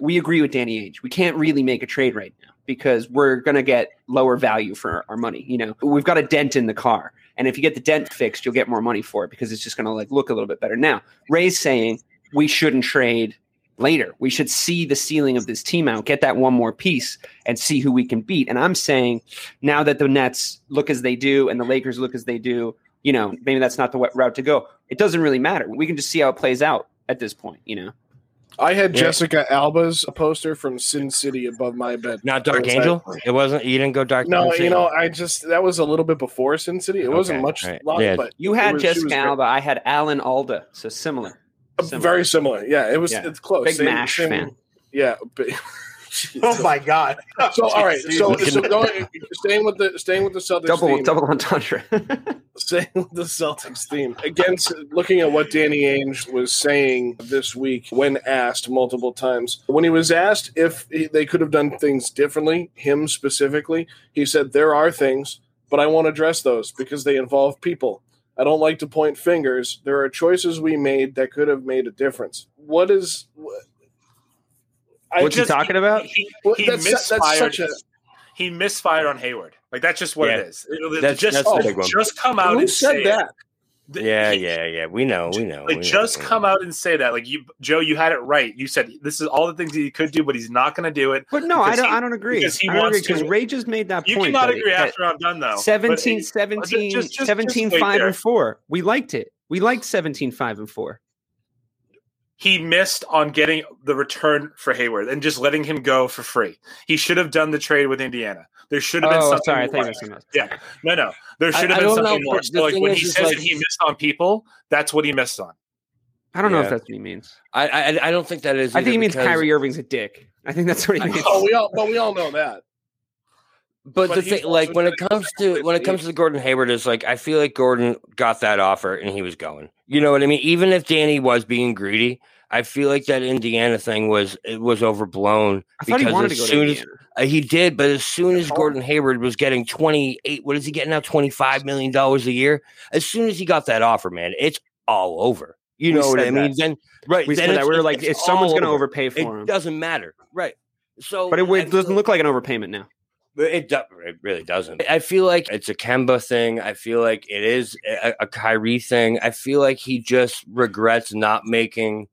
we agree with Danny Ainge. We can't really make a trade right now because we're gonna get lower value for our money. You know, we've got a dent in the car, and if you get the dent fixed, you'll get more money for it because it's just gonna like look a little bit better. Now, Ray's saying we shouldn't trade later. We should see the ceiling of this team out, get that one more piece, and see who we can beat. And I'm saying now that the Nets look as they do and the Lakers look as they do, you know, maybe that's not the route to go. It doesn't really matter. We can just see how it plays out at this point, you know. I had Yeah. Jessica Alba's poster from Sin City above my bed. Not Dark Was Angel. that- It wasn't. You didn't go Dark. Angel? No, Angel? you know, I just that was a little bit before Sin City. It wasn't much all right. long, Yeah. but You had was- Jessica. Alba. I had Alan Alda. So similar. Similar. Very similar. Yeah, it was. Yeah. It's close. Big Same- MASH same- fan. Yeah. But, Oh my god. So all right. So so going staying with the staying with the Celtics Double theme. double entendre. Staying with the Celtics theme. Against looking at what Danny Ainge was saying this week when asked multiple times. When he was asked if he- they could have done things differently, him specifically, he said there are things, but I won't address those because they involve people. I don't like to point fingers. There are choices we made that could have made a difference. What is what, I What's he just- talking about? He, Well, he that's- that's misfired. such a- he misfired on Hayward. Like that's just what Yeah. it is. It- it- That's- just that's the big one. just come out Who and said say that? it. Yeah, He- yeah, yeah. We know. We know. Like we just know. come out and say that. Like you, Joe, you had it right. You said this is all the things that he could do, but he's not going to do it. But no, I don't. he- I don't agree. because he I agree wants because Ray just made that You point. cannot buddy, agree that after I'm done, though. But 17, 17, just- just- 17 just wait 5 there. and 4. We liked it. We liked 17 5 and 4. He missed on getting the return for Hayward and just letting him go for free. He should have done the trade with Indiana. There should have been Oh, something. sorry. I more. think that's enough. Yeah, no, no. There should I have been don't know, something more. but So, like thing when is, he says like- that he missed on people, that's what he missed on. I don't know if that's what he means. I, I I don't think that is. I think he means because- Kyrie Irving's a dick. I think that's what he means. Oh, we all, but we all know that. But, But the thing, like when it comes to when it comes to Gordon Hayward, is like I feel like Gordon got that offer and he was going. You know what I mean? Even if Danny was being greedy, I feel like that Indiana thing was it was overblown I thought he because wanted to as go to soon as uh, he did, but as soon as. Gordon Hayward was getting twenty eight, what is he getting now? Twenty five million dollars a year. As soon as he got that offer, man, it's all over. You We know what I mean? that. Then right, We then said that. We were like, if someone's going to overpay for It him. doesn't matter, right? So, But it, it doesn't look like an overpayment now. It, do, it really doesn't. I feel like it's a Kemba thing. I feel like it is a, a Kyrie thing. I feel like he just regrets not making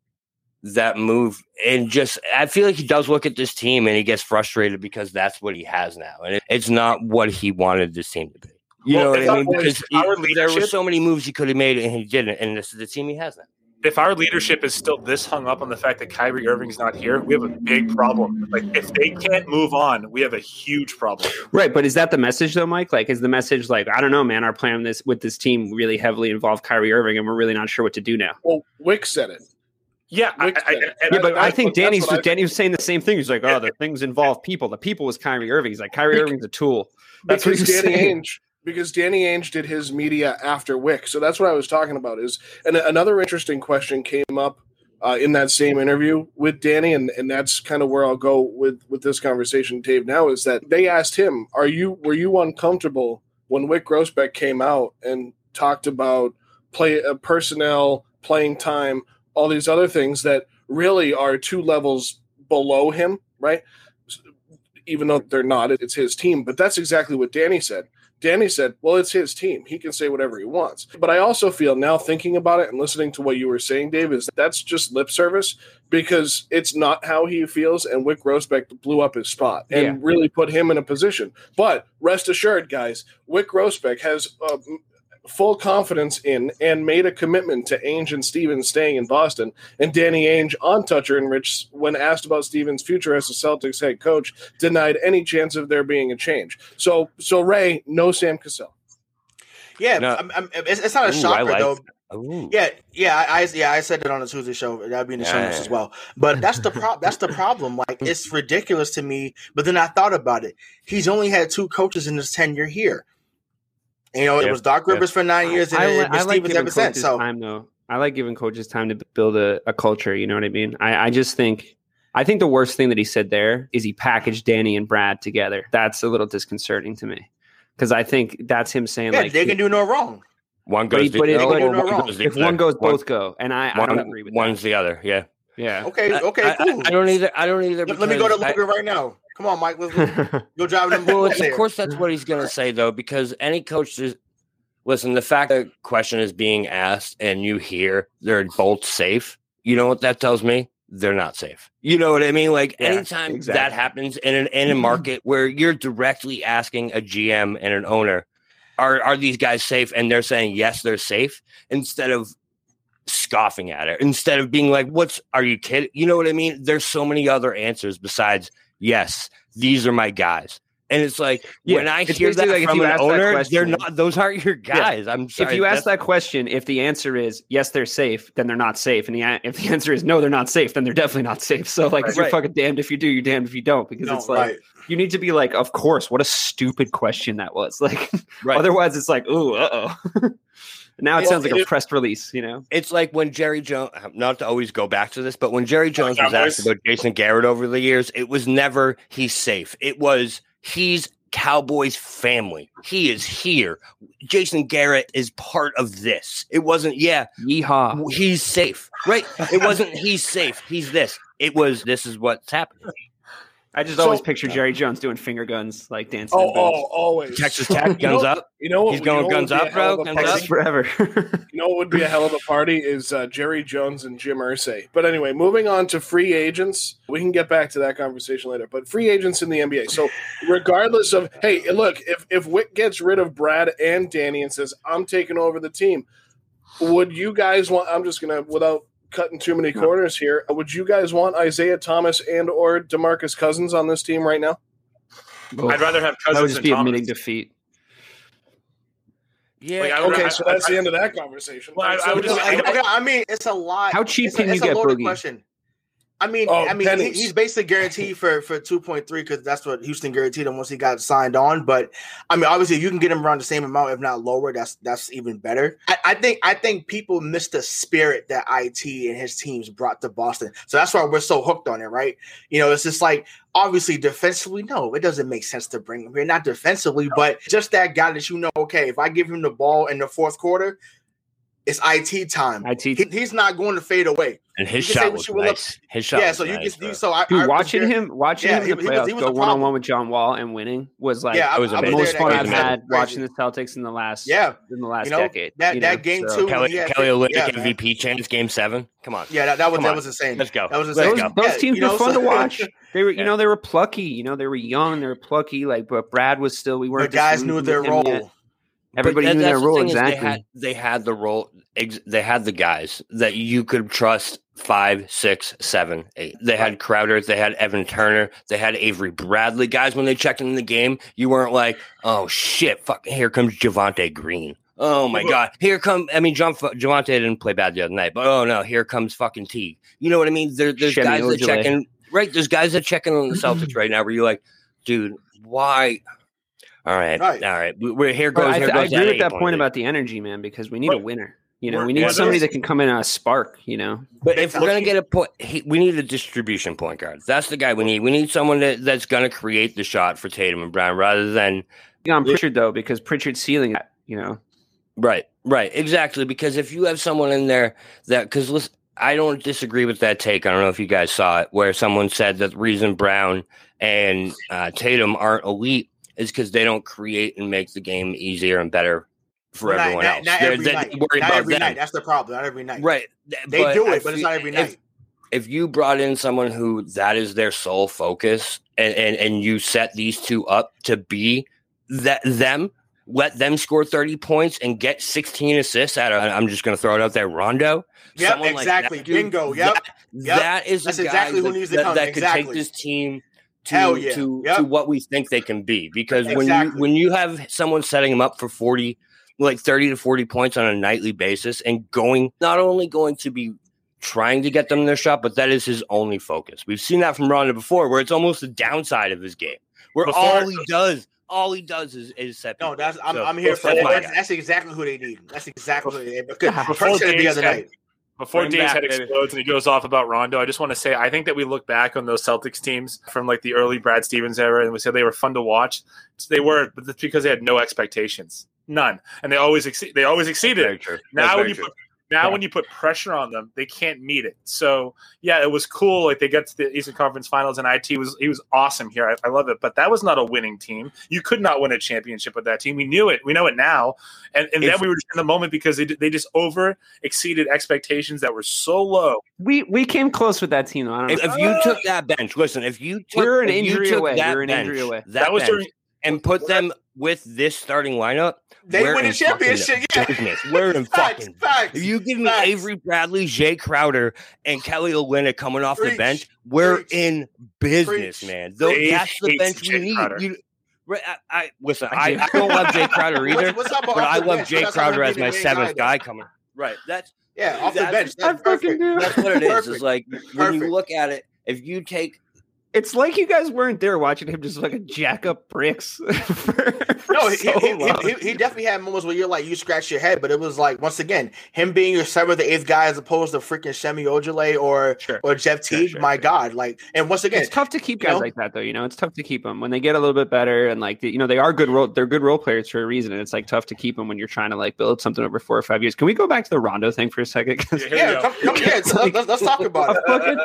that move. And just, I feel like he does look at this team and he gets frustrated because that's what he has now. And it, it's not what he wanted this team to be. You Well, know what I mean? Because he- there were so many moves he could have made and he didn't. And this is the team he has now. If our leadership is still this hung up on the fact that Kyrie Irving's not here, we have a big problem. Like if they can't move on, we have a huge problem. Right, but is that the message though, Mike? Like, is the message like I don't know, man? Our plan this with this team really heavily involved Kyrie Irving, and we're really not sure what to do now. Well, Wyc said it. Yeah, I, I. I- Yeah, but I that's think Danny's what I- Danny was saying the same thing. He's like, oh, the things involve people. The people was Kyrie Irving. He's like, Kyrie Irving's a tool. That's what he's Danny saying. Ainge because Danny Ainge did his media after Wyc. So that's what I was talking about. Is and another interesting question came up uh, in that same interview with Danny, and and that's kind of where I'll go with with this conversation, Dave. Now is that they asked him, "Are you were you uncomfortable when Wyc Grousbeck came out and talked about play uh, personnel, playing time, all these other things that really are two levels below him, right?" even though they're not, it's his team. But that's exactly what Danny said. Danny said, well, it's his team. He can say whatever he wants. But I also feel now thinking about it and listening to what you were saying, Dave, is that's just lip service because it's not how he feels. And Wyc Grousbeck blew up his spot and Yeah. really put him in a position. But rest assured, guys, Wyc Grousbeck has uh, full confidence in and made a commitment to Ainge and Stevens staying in Boston. And Danny Ainge on Toucher and Rich, when asked about Stevens' future as the Celtics head coach, denied any chance of there being a change. So, so Ray, no Sam Cassell. Yeah, No. I'm, I'm, it's, it's not a Ooh, shocker like- though. Ooh. Yeah, yeah, I, I yeah I said that on the Tuesday show. That'd be in the show notes yeah, as well. But that's the problem. that's the problem. Like it's ridiculous to me. But then I thought about it. He's only had two coaches in his tenure here. You know, it was Doc yeah. Rivers for nine years, and I, it li- it I was like Stevens giving ever since. coaches So time though. I like giving coaches time to build a, a culture. You know what I mean? I, I just think I think the worst thing that he said there is he packaged Danny and Brad together. That's a little disconcerting to me because I think that's him saying yeah, like they can do no wrong. One goes but it- other, but- or You're one goes if one goes, One- both go, and I, I one- don't agree with that. one's the other. Yeah. Yeah. Okay, okay, I, I- cool. I don't either. I don't either. let, let me go to because I- right now. Come on, Mike. Let's, let's go drive them. well, of course that's what he's going to say though, because any coach is listen. The fact that question is being asked and you hear they're both safe, you know what that tells me? They're not safe. You know what I mean? Like Yeah, anytime exactly. that happens in an in a market where you're directly asking a GM and an owner, are are these guys safe? And they're saying yes, they're safe, instead of scoffing at it, instead of being like, "What's? Are you kidding?" You know what I mean? There's so many other answers besides yes. These are my guys. And it's like Yeah, when I it's hear that basically like if from you an ask that owner, they're not; those aren't your guys. I'm sorry. if you ask that question, if the answer is yes, they're safe, then they're not safe. And the, if the answer is no, they're not safe, then they're definitely not safe. So like, Right. you're Right. fucking damned if you do, you're damned if you don't, because No, it's like right. you need to be like, of course. What a stupid question that was. Like, Right. otherwise, it's like, ooh, uh oh. now it Well, sounds like a press release. You know? it's like when Jerry Jones, not to always go back to this, but when Jerry Jones was asked about Jason Garrett over the years, it was never he's safe. It was he's Cowboys family. He is here. Jason Garrett is part of this. It wasn't, yeah, Yeehaw. he's safe, right? It wasn't he's safe. He's this. It was this is what's happening. I just So- always picture Jerry Jones doing finger guns, like dancing. Oh, oh, always. Texas Tech You guns know- up. You know what? He's you going know guns up, bro, guns party? Texas forever. You know what would be a hell of a party is uh, Jerry Jones and Jim Irsay. But anyway, moving on to free agents. We can get back to that conversation later. But free agents in the NBA. So regardless of hey, look, if if Wyc gets rid of Brad and Danny and says I'm taking over the team, would you guys want? I'm just gonna without cutting too many corners here. Uh, would you guys want Isaiah Thomas and or Demarcus Cousins on this team right now? I'd rather have Cousins. that would Cousins just than be Thomas. admitting defeat. Yeah. Like, I Okay, I- so that's I- the end of that conversation. Well, I- I would just- just- I, I mean, it's a lot. How cheap it's can a, you it's get a loaded Boogie? question. I mean, Oh, I mean, pennies. he's basically guaranteed for for two point three because that's what Houston guaranteed him once he got signed on. But I mean, obviously, you can get him around the same amount, if not lower, that's that's even better. I, I think I think people miss the spirit that it and his teams brought to Boston, so that's why we're so hooked on it, right? You know, it's just like obviously defensively, no, it doesn't make sense to bring him here, not defensively, but just that guy that you know, okay, if I give him the ball in the fourth quarter. It's IT time. IT. He- he's not going to fade away. And his You can say shot was you will nice. His shot. yeah, was so you nice, can bro. you so I, Dude, I watching there- him, watching Yeah, him in he- the he was- he was go one on one with John Wall and winning was like Yeah, That was I, I the was most fun I've had watching the Celtics in the last Yeah, in the last you know decade. that you that game so- too. Kelly, he had- Kelly Olynyk yeah. MVP chance, game seven. Come on. Yeah, that, that was Come that on. was insane. Let's go. That was Let's insane. go. Those teams were fun to watch. They were, you know, they were plucky. You know, they were young. They were plucky. Like, but Brad was still. We weren't. guys knew their role. Everybody that- knew their the role exactly. They had, they had the role. Ex- they had the guys that you could trust. Five, six, seven, eight. They had Crowder. They had Evan Turner. They had Avery Bradley. Guys, when they checked in the game, you weren't like, "Oh shit, fuck! Here comes Javonte Green." Oh my god! Here come. I mean, John Javonte didn't play bad the other night, but oh no, here comes fucking T. You know what I mean? There, there's guys that check in. Right, there's guys that check in on the Celtics right now. Where you're like, dude, why? All right, Right. all right. We- We're here But goes. I, here I goes agree with that point point lead. about the energy, man, because we need a winner. You know, We're- need yeah, somebody that can come in on a spark. You know, But if we're gonna get a point, we need a distribution point guard. That's the guy we need. We need someone that, that's gonna create the shot for Tatum and Brown rather than on Pritchard though, because Pritchard's ceiling, you know, right, right, exactly. Because if you have someone in there that, because listen, I don't disagree with that take. I don't know if you guys saw it, where someone said that the reason Brown and uh, Tatum aren't elite is because they don't create and make the game easier and better for not- everyone not, else. Not every night. Not about every night. That's the problem. Not every night. Right. They do I it, but it's not every night. if you brought in someone who that is their sole focus and, and, and you set these two up to be that them, let them score 30 points and get 16 assists out of I'm just gonna throw it out there, Rondo. Yep, someone like that, exactly. dude, Bingo. Yep. that- Yep. That is That's exactly who that, needs to that, come. that could take this team to yeah. to, Yep. to what we think they can be. Because when you when you have someone setting them up for 40 like 30 to 40 points on a nightly basis and going not only going to be trying to get them in their shot, but that is his only focus. We've seen that from Rondo before, where it's almost the downside of his game, where Before- all he does, all he does is, is set. No, that's. I'm, So, I'm here for that's that. That's, that's exactly who they need. That's exactly who they need. Because Before Kurt said it the other night. Before Bring Dave's back, head baby. explodes and he goes off about Rondo, I just want to say I think that we look back on those Celtics teams from like the early Brad Stevens era and we said they were fun to watch. They were, but that's because they had no expectations, none, and they always exceed. They always exceeded. Very it. true. That's Now when you true. put now Yeah. when you put pressure on them, they can't meet it. So yeah, it was cool. Like they got to the Eastern Conference Finals, and it was he was awesome here. I, I love it, but that was not a winning team. You could not win a championship with that team. We knew it. We know it now, and and then we were in the moment because they they just over exceeded expectations that were so low. we we came close with that team. Though. I don't If, know. if you took that bench, listen, if you took, We're an if you injury took away. that We're an injury away. That, That was bench during and put them with this starting lineup, They win a in fucking championship. Yeah. business. We're in Facts. fucking. Facts. If you give me Facts. Avery Bradley, Jae Crowder, and Kelly Olynyk coming off the bench, we're Preach. in business, Preach. man. Though that's the hates bench we need. You, I, I listen. I I, do. I don't love Jae Crowder either, What's, what's but I love bench? Jae Crowder as my seventh though. guy coming. Right. That's Yeah, off the That's- bench. I That's fucking perfect. do. that's what it is. Perfect. It's like when Perfect. you look at it, if you take It's like you guys weren't there watching him just like a jack up bricks. for, for No, he, so he, he, long. he, he definitely had moments where you're like you scratch your head, but it was like once again him being your seventh or eighth guy as opposed to freaking Semi Ojeleye or Sure. or Jeff Sure, Teague. sure, my sure. God, like and once again, it's tough to keep guys know? like that though. You know, it's tough to keep them when they get a little bit better and like you know they are good role. They're good role players for a reason. And it's like tough to keep them when you're trying to like build something over four or five years. Can we go back to the Rondo thing for a second? Here yeah, come, come here. Let's, like- let's, let's talk about it.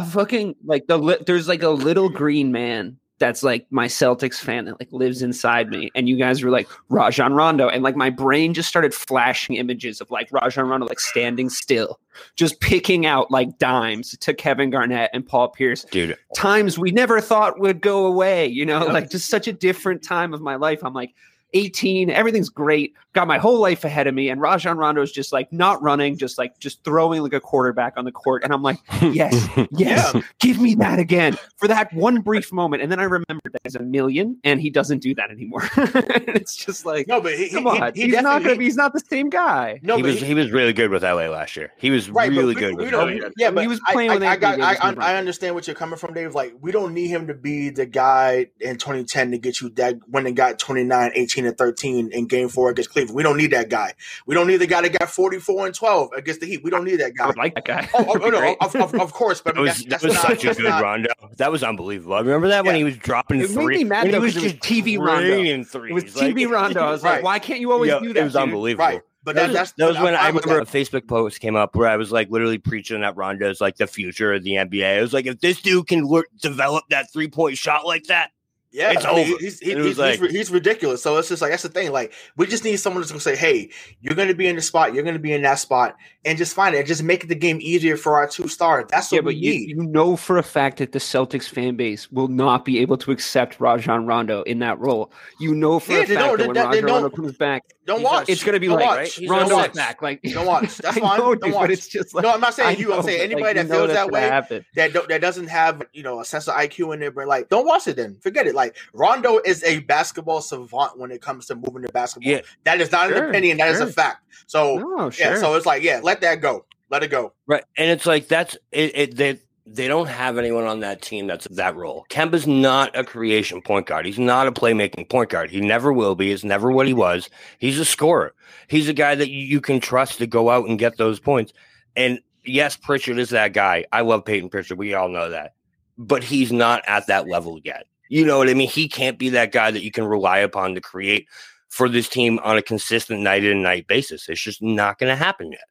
Fucking, a fucking like the li- there's like a little green man that's like my Celtics fan that like lives inside me, and you guys were like Rajon Rondo, and like my brain just started flashing images of like Rajon Rondo like standing still, just picking out like dimes to Kevin Garnett and Paul Pierce, dude. times we never thought would go away. You know, like just such a different time of my life. I'm like. 18, everything's great. Got my whole life ahead of me, and Rajon Rondo is just like not running, just like just throwing like a quarterback on the court. And I'm like, yes, yes, give me that again for that one brief moment. And then I remembered that he's a million, and he doesn't do that anymore. it's just like, No, but he, come he, on, he, he he's not gonna be. He's not the same guy. No, he but was he was really good with LA last year. He was Right, really we- good we with LA. Yeah, but He was playing I, with I, got, I, I, I understand what you're coming from, Dave. Like, we don't need him to be the guy in 2010 to get you that when they got 29, 18, and 13 in Game Four against Cleveland. We don't need that guy. We don't need the guy that got 44 and 12 against the Heat. We don't need that guy. would like that guy. Oh, oh, That'd no, of, of, of course, but I That was, that's, that's that was not, such a good not- Rondo. That was unbelievable. Remember that when he was dropping It made three? me mad when he it was just TV Rondo. threes. It was Like, TV Rondo. I was Right. like, why can't you always yo, do that? It was dude? unbelievable. Right, but that, that's That was I'm when I fine with remember that. a Facebook post came up where I was like literally preaching that Rondo is like the future of the NBA. I was like, if this dude can work, develop that three point shot like that, Yeah, It's I mean, over. He's, It he's, like- he's, he's ridiculous. So it's just like that's the thing. Like we just need someone that's gonna say, "Hey, you're gonna be in the spot. You're gonna be in that spot," and just find it. Just make the game easier for our two stars. That's what yeah, we you, need. you know for a fact that the Celtics fan base will not be able to accept Rajon Rondo in that role. You know for Yeah, a fact don't- that when they- they Rajon Rondo don't- comes back, Don't watch. It's gonna be Don't like watch. right? He's Rondo watch. back. Like Don't watch. That's fine. know, Don't dude, watch. But it's just like No, I'm not saying I you. I'm saying anybody like, that feels that way happen. that don't, that doesn't have you know a sense of IQ in their brain. Like, don't watch it then. Forget it. Like Rondo is a basketball savant when it comes to moving the basketball. Yeah. That is not Sure, an opinion. That is sure. a fact. So No, sure. yeah. So it's like yeah, let that go. Let it go. Right. And it's like that's it, it they they don't have anyone on that team that's that role. Kemba's not a creation point guard. He's not a playmaking point guard. He never will be. It's never what he was. He's a scorer. He's a guy that you, can trust to go out and get those points. And yes, Pritchard is that guy. I love Peyton Pritchard. We all know that. But he's not at that level yet. You know what I mean? He can't be that guy that you can rely upon to create for this team on a consistent night in and night basis. It's just not going to happen yet.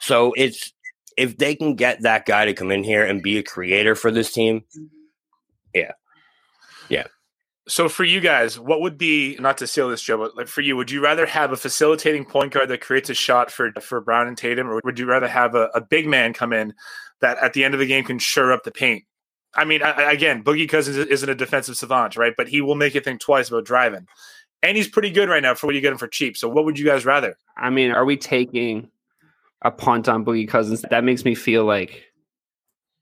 So it's if they can get that guy to come in here and be a creator for this team, yeah, yeah. So for you guys, what would be not to seal this, Joe, but like for you, would you rather have a facilitating point guard that creates a shot for for Brown and Tatum, or would you rather have a, a big man come in that at the end of the game can sure up the paint? I mean, I, I- again, Boogie Cousins isn't a defensive savant, right? But he will make you think twice about driving, and he's pretty good right now for what you get him for cheap. So what would you guys rather? I mean, are we taking a punt on Boogie Cousins? That makes me feel like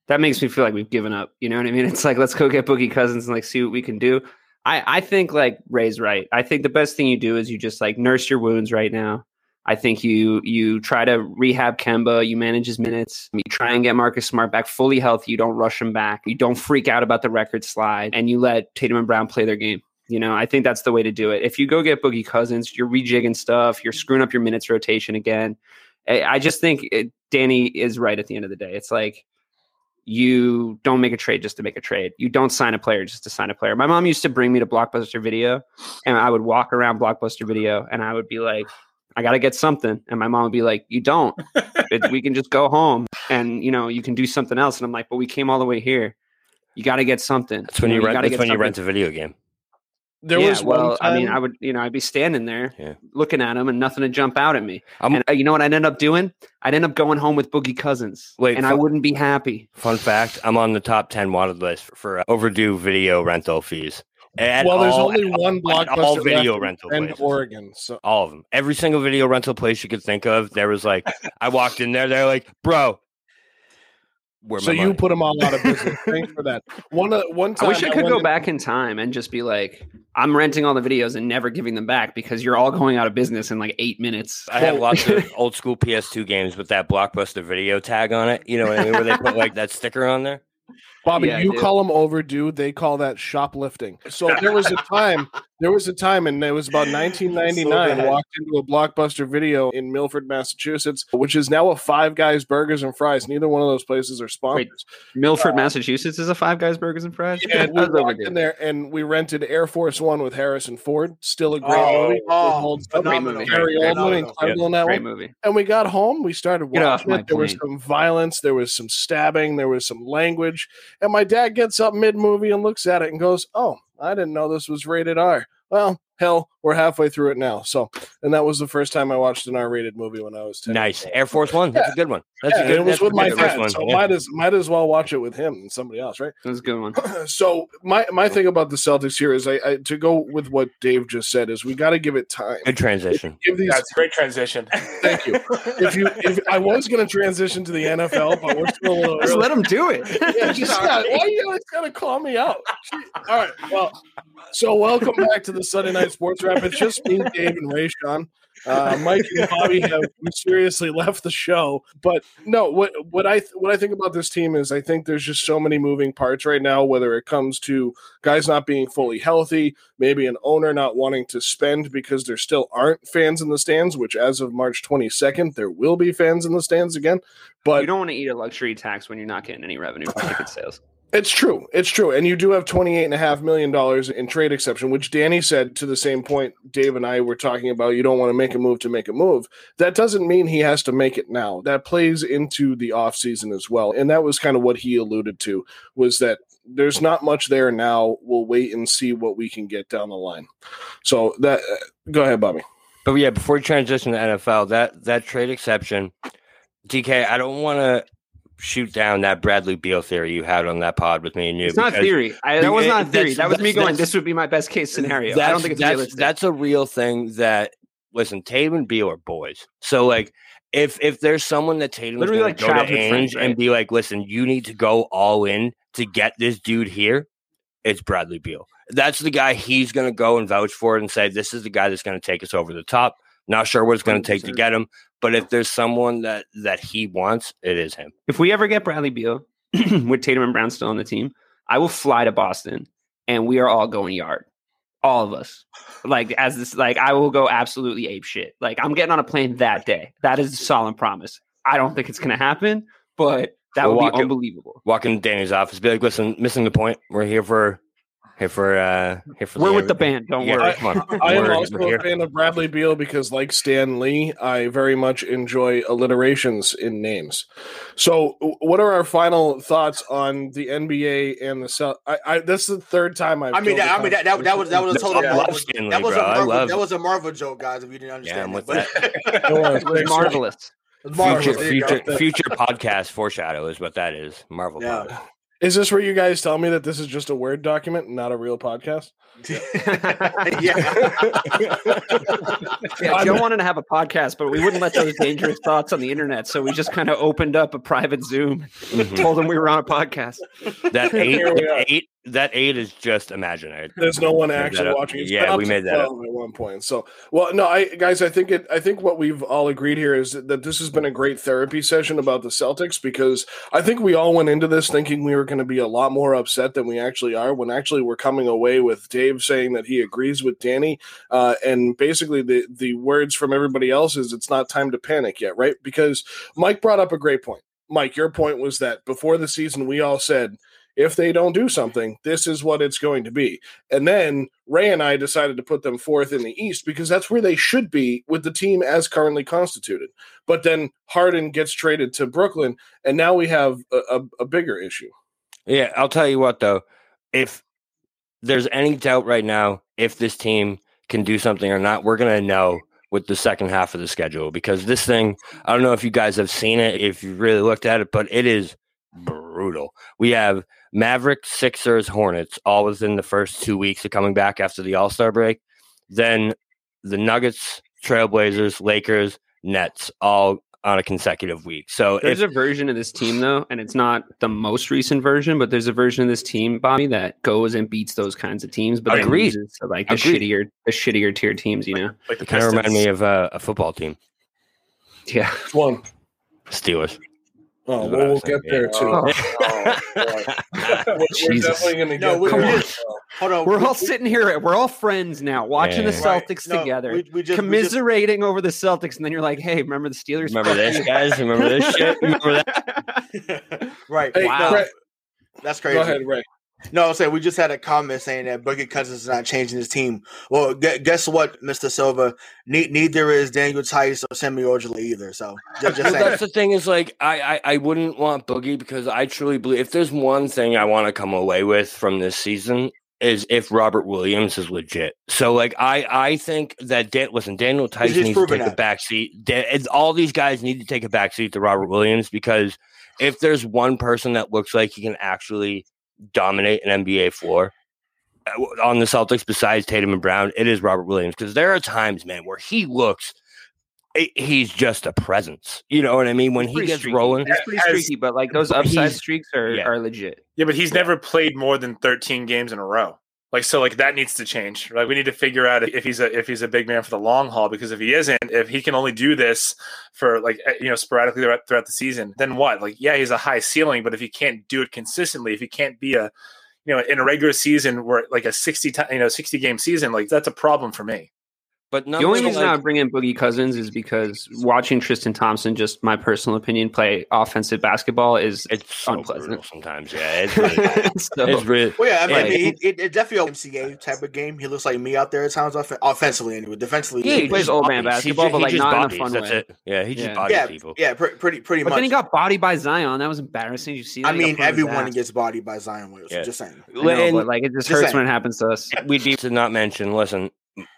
that makes me feel like we've given up. You know what I mean? It's like let's go get Boogie Cousins and like see what we can do. I I think like Ray's right. I think the best thing you do is you just like nurse your wounds right now. I think you you try to rehab Kemba, you manage his minutes, you try and get Marcus Smart back fully healthy. You don't rush him back. You don't freak out about the record slide, and you let Tatum and Brown play their game. You know, I think that's the way to do it. If you go get Boogie Cousins, you're rejigging stuff, you're screwing up your minutes rotation again. I, just think it, Danny is right at the end of the day. It's like you don't make a trade just to make a trade. You don't sign a player just to sign a player. My mom used to bring me to Blockbuster Video, and I would walk around Blockbuster Video, and I would be like, "I got to get something," and my mom would be like, "You don't. It- we can just go home, and you know you can do something else." And I'm like, "But we came all the way here. You got to get something." that's when you, know, rent. That's get when you rent a video game. There yeah, was well, one I mean, I would, you know, I'd be standing there Yeah. looking at him and nothing to jump out at me. I'm- and uh, you know what I'd end up doing? I'd end up going home with Boogie Cousins. Wait, and I wouldn't be happy. Fun fact: I'm on the top ten wanted list for, for uh, overdue video rental fees. At well, there's all- only at one all- at all video left rental in places. Oregon. So all of them. Every single video rental place you could think of, there was like, I walked in there, they're like, bro, where so my you money?" put them all out of business. Thanks for that. One uh, one I wish I could went go in- back in time and just be like, I'm renting all the videos and never giving them back because you're all going out of business in like eight minutes. I have lots of old school PS2 games with that blockbuster video tag on it. You know what I mean? Where they put like that sticker on there. Bobby, Yeah, you do. call them overdue. They call that shoplifting. So there was a time, there was a time, and it was about 1999. bad. walked into a blockbuster video in Milford, Massachusetts, which is now a Five Guys Burgers and Fries. Neither one of those places are sponsors. Milford, uh, Massachusetts is a Five Guys Burgers and Fries. And we walked in there, and we rented Air Force One with Harrison Ford. Still a great Oh, movie. oh, Holds up. Great phenomenal. movie. Gary Great Oldman, movie. incredible in that Great one. movie. And we got home. We started watching it. There was some violence. There was some stabbing. There was some language. And my dad gets up mid movie and looks at it and goes, "Oh, I didn't know this was rated R." Well, hell, we're halfway through it now. So, and that was the first time I watched an R-rated movie when I was ten. Nice. Air Force One. That's a good one. That's Yeah, a good it was with my dad, one. so Yeah. might as might as well watch it with him and somebody else, right? That was a good one. so my my thing about the Celtics here is I, I to go with what Dave just said is we got to give it time. Good transition. Give these That's great transition. Thank you. If you, if I was going to transition to the NFL, but we're still a little Just early. let him do it. Yeah, just, yeah, why you always got to call me out? All right. Well, so welcome back to the Sunday Night Sports Wrap. It's just me, Dave, and Rayshawn. Uh, Mike and Bobby have mysteriously left the show, but no. What what I what I think about this team is I think there's just so many moving parts right now. Whether it comes to guys not being fully healthy, maybe an owner not wanting to spend because there still aren't fans in the stands. Which as of March 22nd, there will be fans in the stands again. But you don't want to eat a luxury tax when you're not getting any revenue from ticket sales. It's true. It's true. And you do have $28.5 million in trade exception, which Danny said to the same point Dave and I were talking about. You don't want to make a move to make a move. That doesn't mean he has to make it now. That plays into the offseason as well. And that was kind of what he alluded to was that there's not much there now. We'll wait and see what we can get down the line. So that, uh, go ahead, Bobby. But yeah, before we transition to NFL, that that trade exception, DK, I don't want to shoot down that Bradley Beal theory you had on that pod with me and you. It's not theory. I, that was not eh, a theory. That was me going. This would be my best case scenario. I don't think it's that's, realistic. that's a real thing that listen, Tatum and Beal are boys. So like if if there's someone that Tatum's Literally, like, go to friends, right? and be like, listen, you need to go all in to get this dude here, it's Bradley Beal. That's the guy he's gonna go and vouch for it and say, This is the guy that's gonna take us over the top. Not sure what it's gonna take to get him, but if there's someone that that he wants, it is him. If we ever get Bradley Beal with Tatum and Brown still on the team, I will fly to Boston and we are all going yard. All of us. Like as this like I will go absolutely ape shit. Like I'm getting on a plane that day. That is a solemn promise. I don't think it's gonna happen, but that We'll would be unbelievable. Walk into Danny's office, be like, listen, missing the point. We're here for here for uh here for We're with the band, don't Yeah, worry. come on. I am We're- also here. a fan of Bradley Beal because, like Stan Lee, I very much enjoy alliterations in names. So, what are our final thoughts on the NBA and the Cel- I, I this is the third time I've. I mean, that, I mean that, that, that was that was a No, total I love Marvel, Stan Lee, that was bro. a I Marvel, love- that was a Marvel joke, guys. If you didn't Yeah, I'm understand with that, Don't It was marvelous. Marvel, Future, there you go. future, future podcast foreshadow is what that is. Marvel. Yeah. pod. Is this where you guys tell me that this is just a Word document, not a real podcast? yeah. Yeah, Joe wanted to have a podcast, but we wouldn't let those dangerous thoughts on the internet. So we just kind of opened up a private Zoom, Mhm. told them we were on a podcast. That eight, Here we are. that eight, that eight is just imaginary. There's no one actually watching. It's Yeah, we made that up. at one point. So, well, no, I guys, I think it. I think what we've all agreed here is that this has been a great therapy session about the Celtics because I think we all went into this thinking we were going to be a lot more upset than we actually are. When actually we're coming away with Dave saying that he agrees with Danny, uh, and basically the the words from everybody else is it's not time to panic yet, right? Because Mike brought up a great point. Mike, your point was that before the season, we all said if they don't do something, this is what it's going to be. And then Ray and I decided to put them fourth in the East because that's where they should be with the team as currently constituted. But then Harden gets traded to Brooklyn, and now we have a, a, a bigger issue. Yeah, I'll tell you what though, if there's any doubt right now if this team can do something or not, we're gonna know with the second half of the schedule because this thing, I don't know if you guys have seen it, if you really looked at it, but it is brutal. We have Mavericks, Sixers, Hornets all within the first two weeks of coming back after the All Star break. Then the Nuggets, Trailblazers, Lakers, Nets all on a consecutive week. So There's if a version of this team though, and it's not the most recent version, but there's a version of this team, Bobby, that goes and beats those kinds of teams, but then Agreed. loses to like the Agreed. shittier, the shittier tier teams. You know? Like the kind of remind me of uh, a football team, Yeah. One? Steelers. Oh, well, we'll was get thinking. there too. Oh. oh we're we're Jesus. definitely going to No, get we- there. we as just- well. Hold on. We're we- all we- sitting here. We're all friends now, watching the Yeah. Right. Celtics No, together, we- we just- we just- commiserating over the Celtics, and then you're like, "Hey, remember the Steelers? Remember this, guys? Remember this shit? Remember that? right. Hey, Wow. Ray, That's crazy. go ahead, Ray. No, I'm saying we just had a comment saying that Boogie Cousins is not changing his team. Well, gu- guess what, Mr. Silva? Ne- neither is Daniel Theis or Semi Ojeleye either. So just, just that's the thing is like I, I I wouldn't want Boogie because I truly believe if there's one thing I want to come away with from this season is if Robert Williams is legit. So like I I think that Dan, listen Daniel Theis needs to take a that. back seat. Da- it's- all these guys need to take a backseat to Robert Williams because if there's one person that looks like he can actually dominate an NBA floor uh, on the Celtics besides Tatum and Brown, it is Robert Williams because there are times, man, where he looks. He's just a presence. You know what I mean? When He's he gets streaky. rolling, He's pretty Has- streaky, but like those upside streaks are, yeah. are legit. Yeah, but he's never played more than 13 games in a row. Like so, like that needs to change. Like we need to figure out if he's a if he's a big man for the long haul. Because if he isn't, if he can only do this for like eh, you know sporadically throughout, the season, then what? Like yeah, he's a high ceiling, but if he can't do it consistently, if he can't be a you know in a regular season where like a 60 ti- you know 60 game season, like that's a problem for me. But The only reason I bring in Boogie Cousins is because watching Tristan Thompson, just my personal opinion, play offensive basketball is it's so unpleasant. sometimes. Yeah, it's really, so, it's really Well, yeah, I mean, Like- it, it, it definitely a MCA type of game. He looks like me out there at times, off- offensively anyway. Defensively, yeah, he plays old man basketball, ju- but, like, just not in a fun That's way. it. Yeah, he just Yeah. bodies yeah, people. yeah, pre- pretty pretty but much. then he got bodied by Zion. That was embarrassing. You see that? I mean, put on his everyone gets bodied by Zion Williams. Yeah. Just saying. Know, And- but like it just Just hurts saying. when it happens to us. we need to not mention listen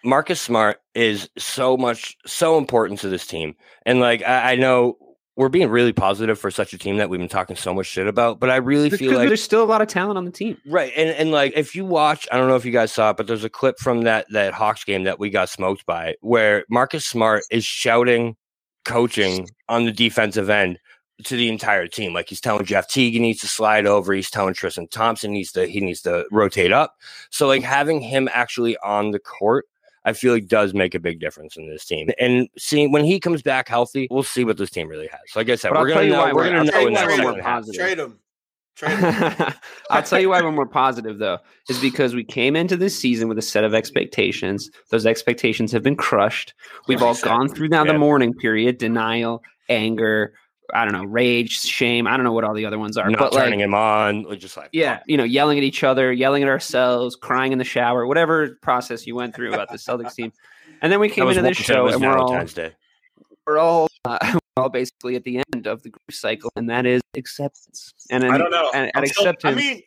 marcus smart is so much so important to this team and like i, I know we're being really positive for such a team that we've been talking so much shit about. But I really feel like there's still a lot of talent on the team. Right. And and like if you watch, I don't know if you guys saw it, but there's a clip from that that Hawks game that we got smoked by where Marcus Smart is shouting coaching on the defensive end to the entire team. Like he's telling Jeff Teague he needs to slide over, he's telling Tristan Thompson needs to he needs to rotate up. So like having him actually on the court I feel like does make a big difference in this team. And seeing when he comes back healthy, we'll see what this team really has. Like I said, But I'll we're tell gonna you know why we're we're- gonna know tell you in why that we're more second half. positive. Trade him. Trade him. I'll tell you why we're more positive though, is because we came into this season with a set of expectations. Those expectations have been crushed. We've all gone through now the Yeah. mourning period, denial, anger, I don't know, rage, shame. I don't know what all the other ones are. Not but like, turning him on, just like yeah, you know, yelling at each other, yelling at ourselves, crying in the shower, whatever process you went through about the Celtics team. And then we came into this show and we're all Day. we're all uh, we're all basically at the end of the group cycle, and that is acceptance. And I don't know. And, and still- acceptance. I mean,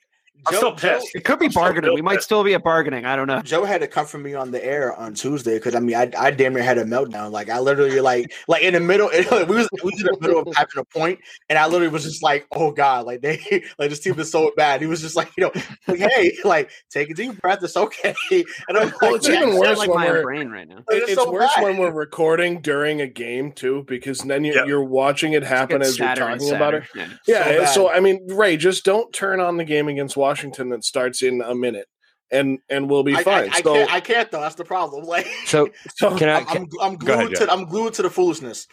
I'm Joe, still Joe, it could be I'm bargaining. We might pissed. still be at bargaining. I don't know. Joe had to come for me on the air on Tuesday because I mean I, I damn near had a meltdown. Like I literally like like in the middle we was we was in the middle of having a point and I literally was just like oh god like they like this team is so bad. He was just like you know like hey like take a deep breath it's okay. And I'm like, Well, it's even worse like when my we're- brain right now. It- It's it's so worse bad. when we're recording during a game too, because then you, Yep. you're watching it happen as you're talking about it. Yeah. Yeah, So so. I mean, Ray, just don't turn on the game against Washington that starts in a minute, and and we'll be I, I, fine. I so, can't I can't though that's the problem. Like So so, can I? I'm, I'm, I'm Go ahead, glued Joe. to I'm glued to the foolishness.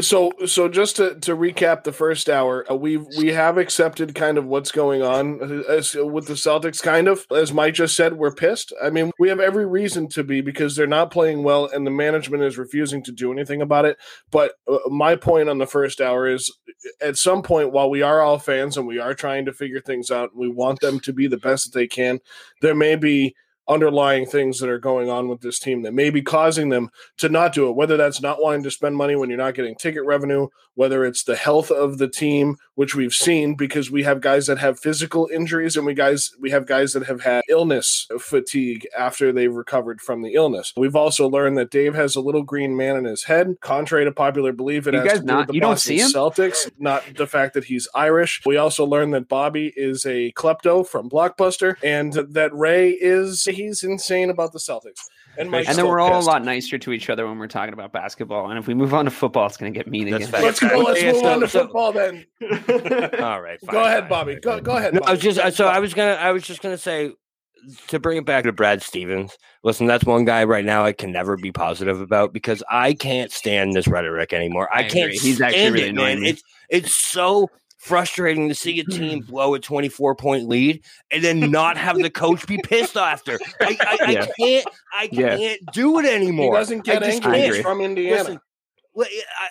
So so just to, to recap the first hour, uh, we we have accepted kind of what's going on uh, as, with the Celtics. Kind of as Mike just said, we're pissed. I mean, we have every reason to be because they're not playing well, and the management is refusing to do anything about it. But uh, my point on the first hour is, at some point, while we are all fans and we are trying to figure things out, we want them to be the best that they can. There may be underlying things that are going on with this team that may be causing them to not do it. Whether that's not wanting to spend money when you're not getting ticket revenue whether it's the health of the team which we've seen because we have guys that have physical injuries and we guys we have guys that have had illness fatigue after they've recovered from the illness. We've also learned that dave has a little green man in his head contrary to popular belief it You has guys to do not- with the you don't Boston see him? celtics not the fact that he's irish. We also learned that bobby is a klepto from blockbuster and that ray is he's insane about the celtics and, Mike's And then we're all pissed. a lot nicer to each other when we're talking about basketball. And if we move on to football, it's going to get mean That's again. fact. Let's go. Let's move on to football then. All right. fine, Go ahead, fine, Bobby. fine. Go, go ahead. No, I was just uh, so I was gonna I was just gonna say to bring it back to Brad Stevens. Listen, that's one guy right now I can never be positive about because I can't stand this rhetoric anymore. I, I can't. agree. He's actually really it, annoying man. It's it's so frustrating to see a team mm-hmm. blow a 24 point lead and then not have the coach be pissed after. I, I, I can't I Yeah. can't do it he anymore. doesn't get I angry. I He's agree. from Indiana. Listen, well,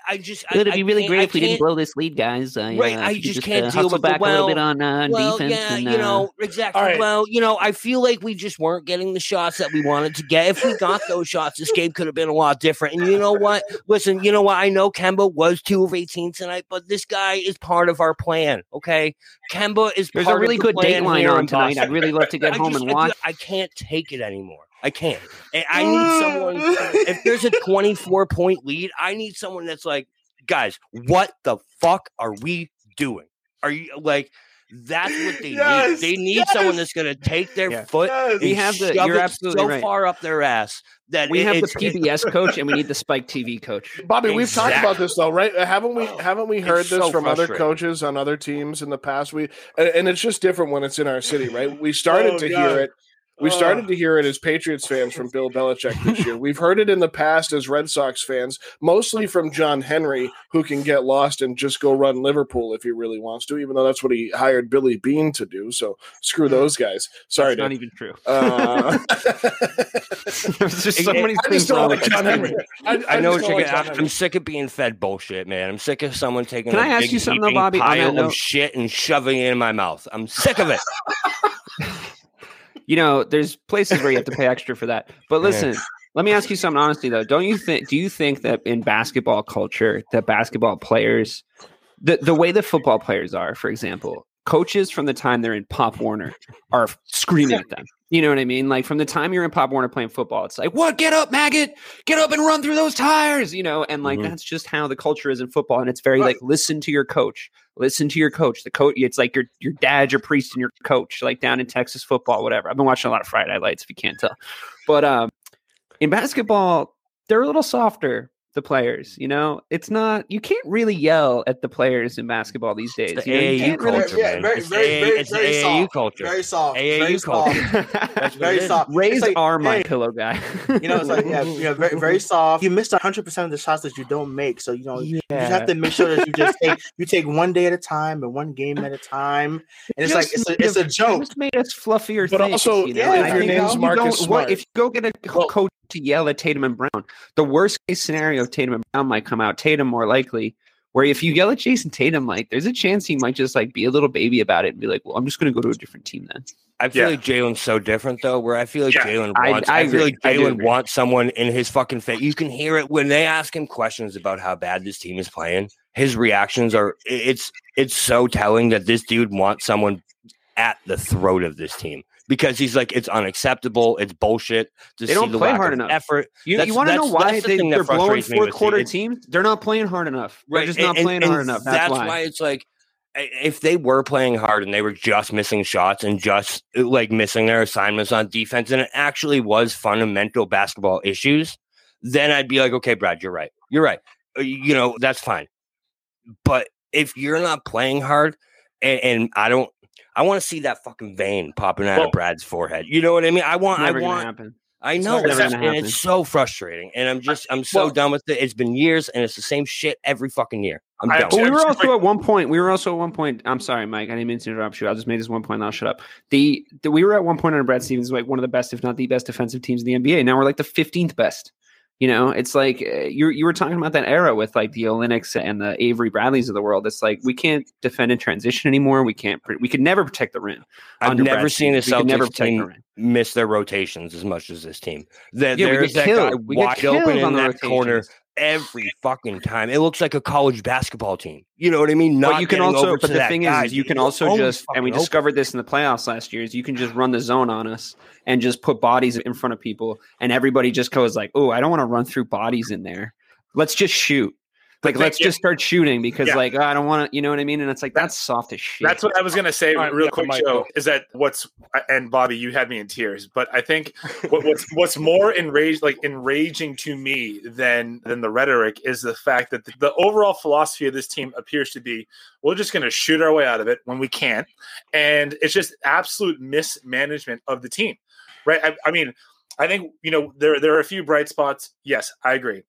I, I just It'd I, be really great I if we didn't blow this lead, guys. Uh, Right, uh, I just just can't uh, deal hustle with the back a little bit on uh, well, defense. yeah, and, you uh, know, exactly. All right. Well, you know, I feel like we just weren't getting the shots that we wanted to get. If we got those shots, this game could have been a lot different. And you know what? Listen, you know what? I know Kemba was two of eighteen tonight, but this guy is part of our plan. Okay, Kemba is. There's part a really of the good plan dateline on tonight. I'd really love to get I home just- and watch. feel- I can't take it anymore. I can't. I need someone. If there's a 24 point lead, I need someone that's like, guys, what the fuck are we doing? Are you like? That's what they Yes, need. They need someone that's going to take their Yeah. foot Yes. We and have the- shove you're it absolutely so right. far up their ass that We it- have the it's- it- PBS coach and we need the Spike TV coach. Bobby, we've talked about this though, right? Uh, haven't we? Oh, haven't we heard It's this so from other coaches on other teams in the past? We and, and it's just different when it's in our city, right? We started Oh, to God. hear it. We started to hear it as Patriots fans from Bill Belichick this year. We've heard it in the past as Red Sox fans, mostly from John Henry, who can get lost and just go run Liverpool if he really wants to, even though that's what he hired Billy Beane to do. So screw those guys. Sorry, That's not even true. Uh, There's just so I- many I things just don't wrong like with John Henry. statement. I, I know just what don't you're like gonna, I'm, sick of being fed bullshit, man. I'm sick of someone taking Can a I ask big you something though, Bobby, on that pile note? of shit and shoving it in my mouth. I'm sick of it. You know, there's places where you have to pay extra for that. But listen, let me ask you something honestly though. Don't you think do you think that in basketball culture that basketball players the the way the football players are, for example, coaches from the time they're in Pop Warner are screaming at them. You know what I mean? Like from the time you're in Pop Warner playing football, it's like, what? Get up, maggot! Get up and run through those tires! You know, and like Mhm. that's just how the culture is in football, and it's very Right. like listen to your coach, listen to your coach. The coach, it's like your your dad, your priest, and your coach, like down in Texas football, whatever. I've been watching a lot of Friday Night Lights, if you can't tell, but um, in basketball, they're a little softer. The players, you know, it's not you can't really yell at the players in basketball these days. It's the you know, AAU can't really- culture, Yeah, very- It's very- very- it's very AAU soft. culture. Very soft. AAU very culture. soft. That's Very soft. Raise It's like, are my hey, pillow guy. You know, it's like yeah, you know, very very soft. You missed hundred percent of the shots that you don't make, so you know you just have to make sure that you just take you take one day at a time and one game at a time. And it's like it's a, it's a joke. Just made us fluffier. But things, also, you know? yeah, if your name's you Marcus Smart- if you go get a coach to yell at Tatum and Brown, the worst case scenario of Tatum and Brown might come out. Tatum more likely. Where if you yell at Jayson Tatum, like there's a chance he might just like be a little baby about it and be like, "Well, I'm just going to go to a different team then." I feel Yeah. like Jalen's so different though. Where I feel like Yeah, Jalen I- wants. I I, feel like Jalen wants someone in his fucking face. You can hear it when they ask him questions about how bad this team is playing. His reactions are. It's it's so telling that this dude wants someone at the throat of this team because he's like it's unacceptable. It's bullshit. To They see don't the play hard enough. Effort. You, you want to know why that's the they, they're blowing fourth quarter teams? They're not playing hard enough. They're just not playing and hard enough. That's, why. it's like if they were playing hard and they were just missing shots and just like missing their assignments on defense and it actually was fundamental basketball issues, then I'd be like, okay, Brad, you're right. You're right. Uh, You know, that's fine. But if you're not playing hard and, and I don't I want to see that fucking vein popping out Well- of Brad's forehead. You know what I mean? I want Never I want happen. I know, never and, it's- and happen. it's so frustrating, and I'm just, I'm so Well- done with it. It's been years, and it's the same shit every fucking year. I'm I done. actually- But we were also at one point. We were also at one point. I'm sorry, Mike. I didn't mean to interrupt you. I'll just make this one point. and I'll shut up. The, the we were at one point under Brad Stevens, like one of the best, if not the best, defensive teams in the NBA. Now we're like the 15th best. You know, it's like uh, you you were talking about that era with like the Olynyks and the Avery Bradleys of the world. It's like we can't defend in transition anymore. We can't. We could never protect the rim. I've never Brad seen a could never Celtics protect the miss their rotations as much as this team. That Yeah, we there's get that guy. We wide open in on the that corner rotations. Every fucking time. It looks like a college basketball team. You know what I mean? Not but you can also, but the thing guy. is, you can also just, and we fucking open. discovered this in the playoffs last year, is you can just run the zone on us and just put bodies in front of people, and everybody just goes like, "Oh, I don't want to run through bodies in there. Let's just shoot." But Like, let's yeah. just start shooting because, Yeah. like, oh, I don't want to, you know what I mean? And it's like that's soft as shit. That's what I was gonna say, All right, real yeah, quick, Joe. go. Is that what's and Bobby, you had me in tears, but I think what, what's what's more enraged, like enraging to me than than the rhetoric is the fact that the, the overall philosophy of this team appears to be we're just gonna shoot our way out of it when we can, and it's just absolute mismanagement of the team, right? I, I mean, I think you know there there are a few bright spots. Yes, I agree.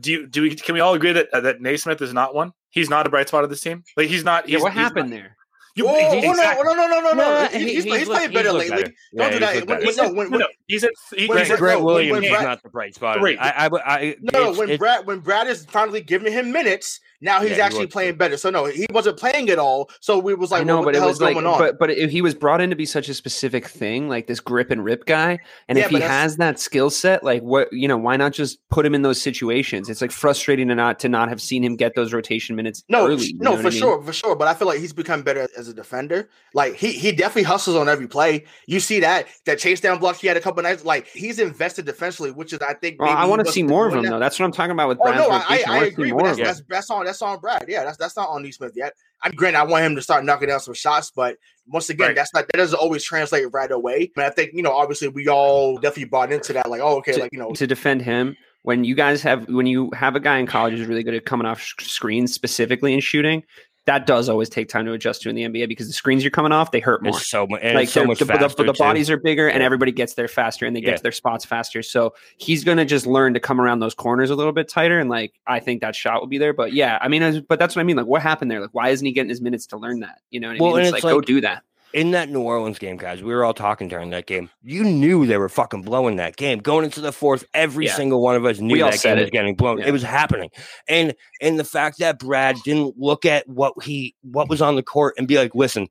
Do you, do we can we all agree that uh, that Nesmith is not one? He's not a bright spot of this team. Like he's not. yeah, He's, what he's happened not- there? You, Oh, he- oh, exactly. no, no, no, no, no, no. Nah, He's, he- he's, he's he's looked- playing better looked lately. better. Don't Yeah, do he's that. looked When, when, no, when, No, when, no, he's at he, When he's Brett- at- Grant no, when- Williams when is Brad- not the bright spot. Great. I, I, I, no, it's- when it's- Brad when Brad is finally giving him minutes, now he's Yeah, actually looks playing better. So no, he wasn't playing at all. So we was like, I know, well, what but the it was like, going on? but but if he was brought in to be such a specific thing, like this grip and rip guy, and Yeah, if he has that skill set, like what you know, why not just put him in those situations? It's like frustrating to not to not have seen him get those rotation minutes No, early. no, for I mean? sure, for sure. But I feel like he's become better as a defender. Like he he definitely hustles on every play. You see that that chase down block he had a couple nights. Like he's invested defensively, which is I think. Well, I want to see more of him that. though. That's what I'm talking about with Oh no, I, rotation. I agree, more but that's, him. that's that's on that's on Brad. Yeah, that's that's not on Nesmith yet. I'm granted, I want him to start knocking down some shots, but once again, Right. that's not that doesn't always translate right away. But I think you know, obviously, we all definitely bought into that. Like, oh, okay, to, like you know, to defend him when you guys have when you have a guy in college who's really good at coming off sh- screens specifically and shooting that does always take time to adjust to in the NBA because the screens you're coming off they hurt more. It's so much, and like so much the, the- the, bodies are bigger and everybody gets there faster and they get to their spots faster. So he's going to just learn to come around those corners a little bit tighter and like i think that shot will be there. But yeah i mean but that's what i mean like what happened there? Like why isn't he getting his minutes to learn that? You know what i Well, mean? And it's, it's like, go do that in that New Orleans game, guys, we were all talking during that game. You knew they were fucking blowing that game. Going into the fourth, every Yeah. single one of us knew that game was it. getting blown. Yeah. It was happening. And and the fact that Brad didn't look at what he what was on the court and be like, listen,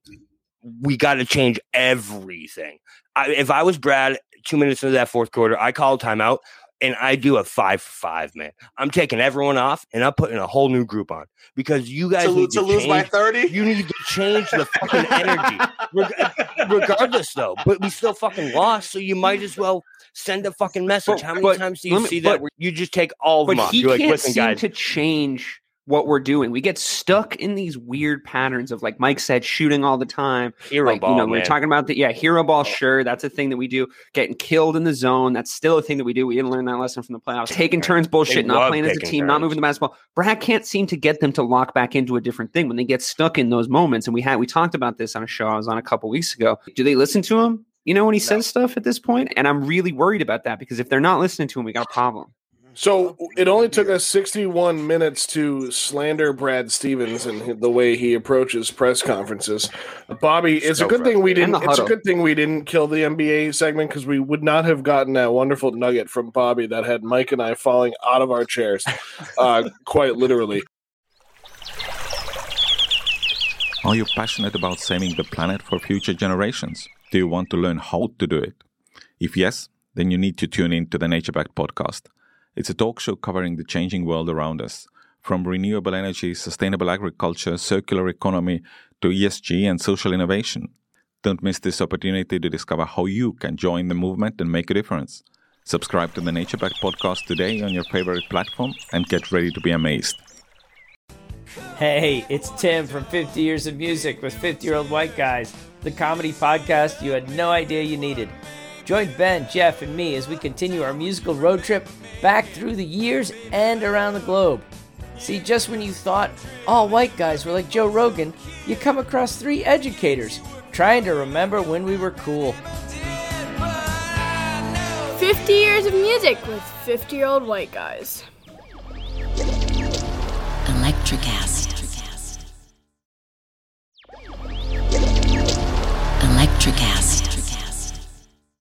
we got to change everything. I, if I was Brad, two minutes into that fourth quarter, I call a timeout and I do a five for five, man. I'm taking everyone off and I'm putting a whole new group on because you guys to, need to to, lose by thirty. You need to change the fucking energy, Reg- regardless though. But we still fucking lost, so you might as well send a fucking message. But- How many but times do you me- see but- that? Where you just take all of but them off. he You're like, can't listen, seem guys. to change what we're doing. We get stuck in these weird patterns of, like Mike said, shooting all the time. Hero like ball, you know, man. we're talking about the yeah hero ball. Sure, that's a thing that we do. Getting killed in the zone. That's still a thing that we do. We didn't learn that lesson from the playoffs. Taking turns, bullshit. Not playing as a team. Not moving the basketball. Brad can't seem to get them to lock back into a different thing when they get stuck in those moments. And we had we talked about this on a show I was on a couple weeks ago. Do they listen to him? You know when he says stuff at this point, and I'm really worried about that because if they're not listening to him, we got a problem. So it only took us 61 minutes to slander Brad Stevens and the way he approaches press conferences. Bobby, it's a good thing we didn't. It's a good thing we didn't kill the NBA segment because we would not have gotten that wonderful nugget from Bobby that had Mike and I falling out of our chairs, uh, quite literally. Are you passionate about saving the planet for future generations? Do you want to learn how to do it? If yes, then you need to tune in to the Nature Back podcast. It's a talk show covering the changing world around us, from renewable energy, sustainable agriculture, circular economy, to ESG and social innovation. Don't miss this opportunity to discover how you can join the movement and make a difference. Subscribe to the Nature Back podcast today on your favorite platform and get ready to be amazed. Hey, it's Tim from 50 Years of Music with 50 Year Old White Guys, the comedy podcast you had no idea you needed. Join Ben, Jeff, and me as we continue our musical road trip back through the years and around the globe. See, just when you thought all white guys were like Joe Rogan, you come across three educators trying to remember when we were cool. 50 years of music with 50 year old white guys. Electric acid. Electric acid.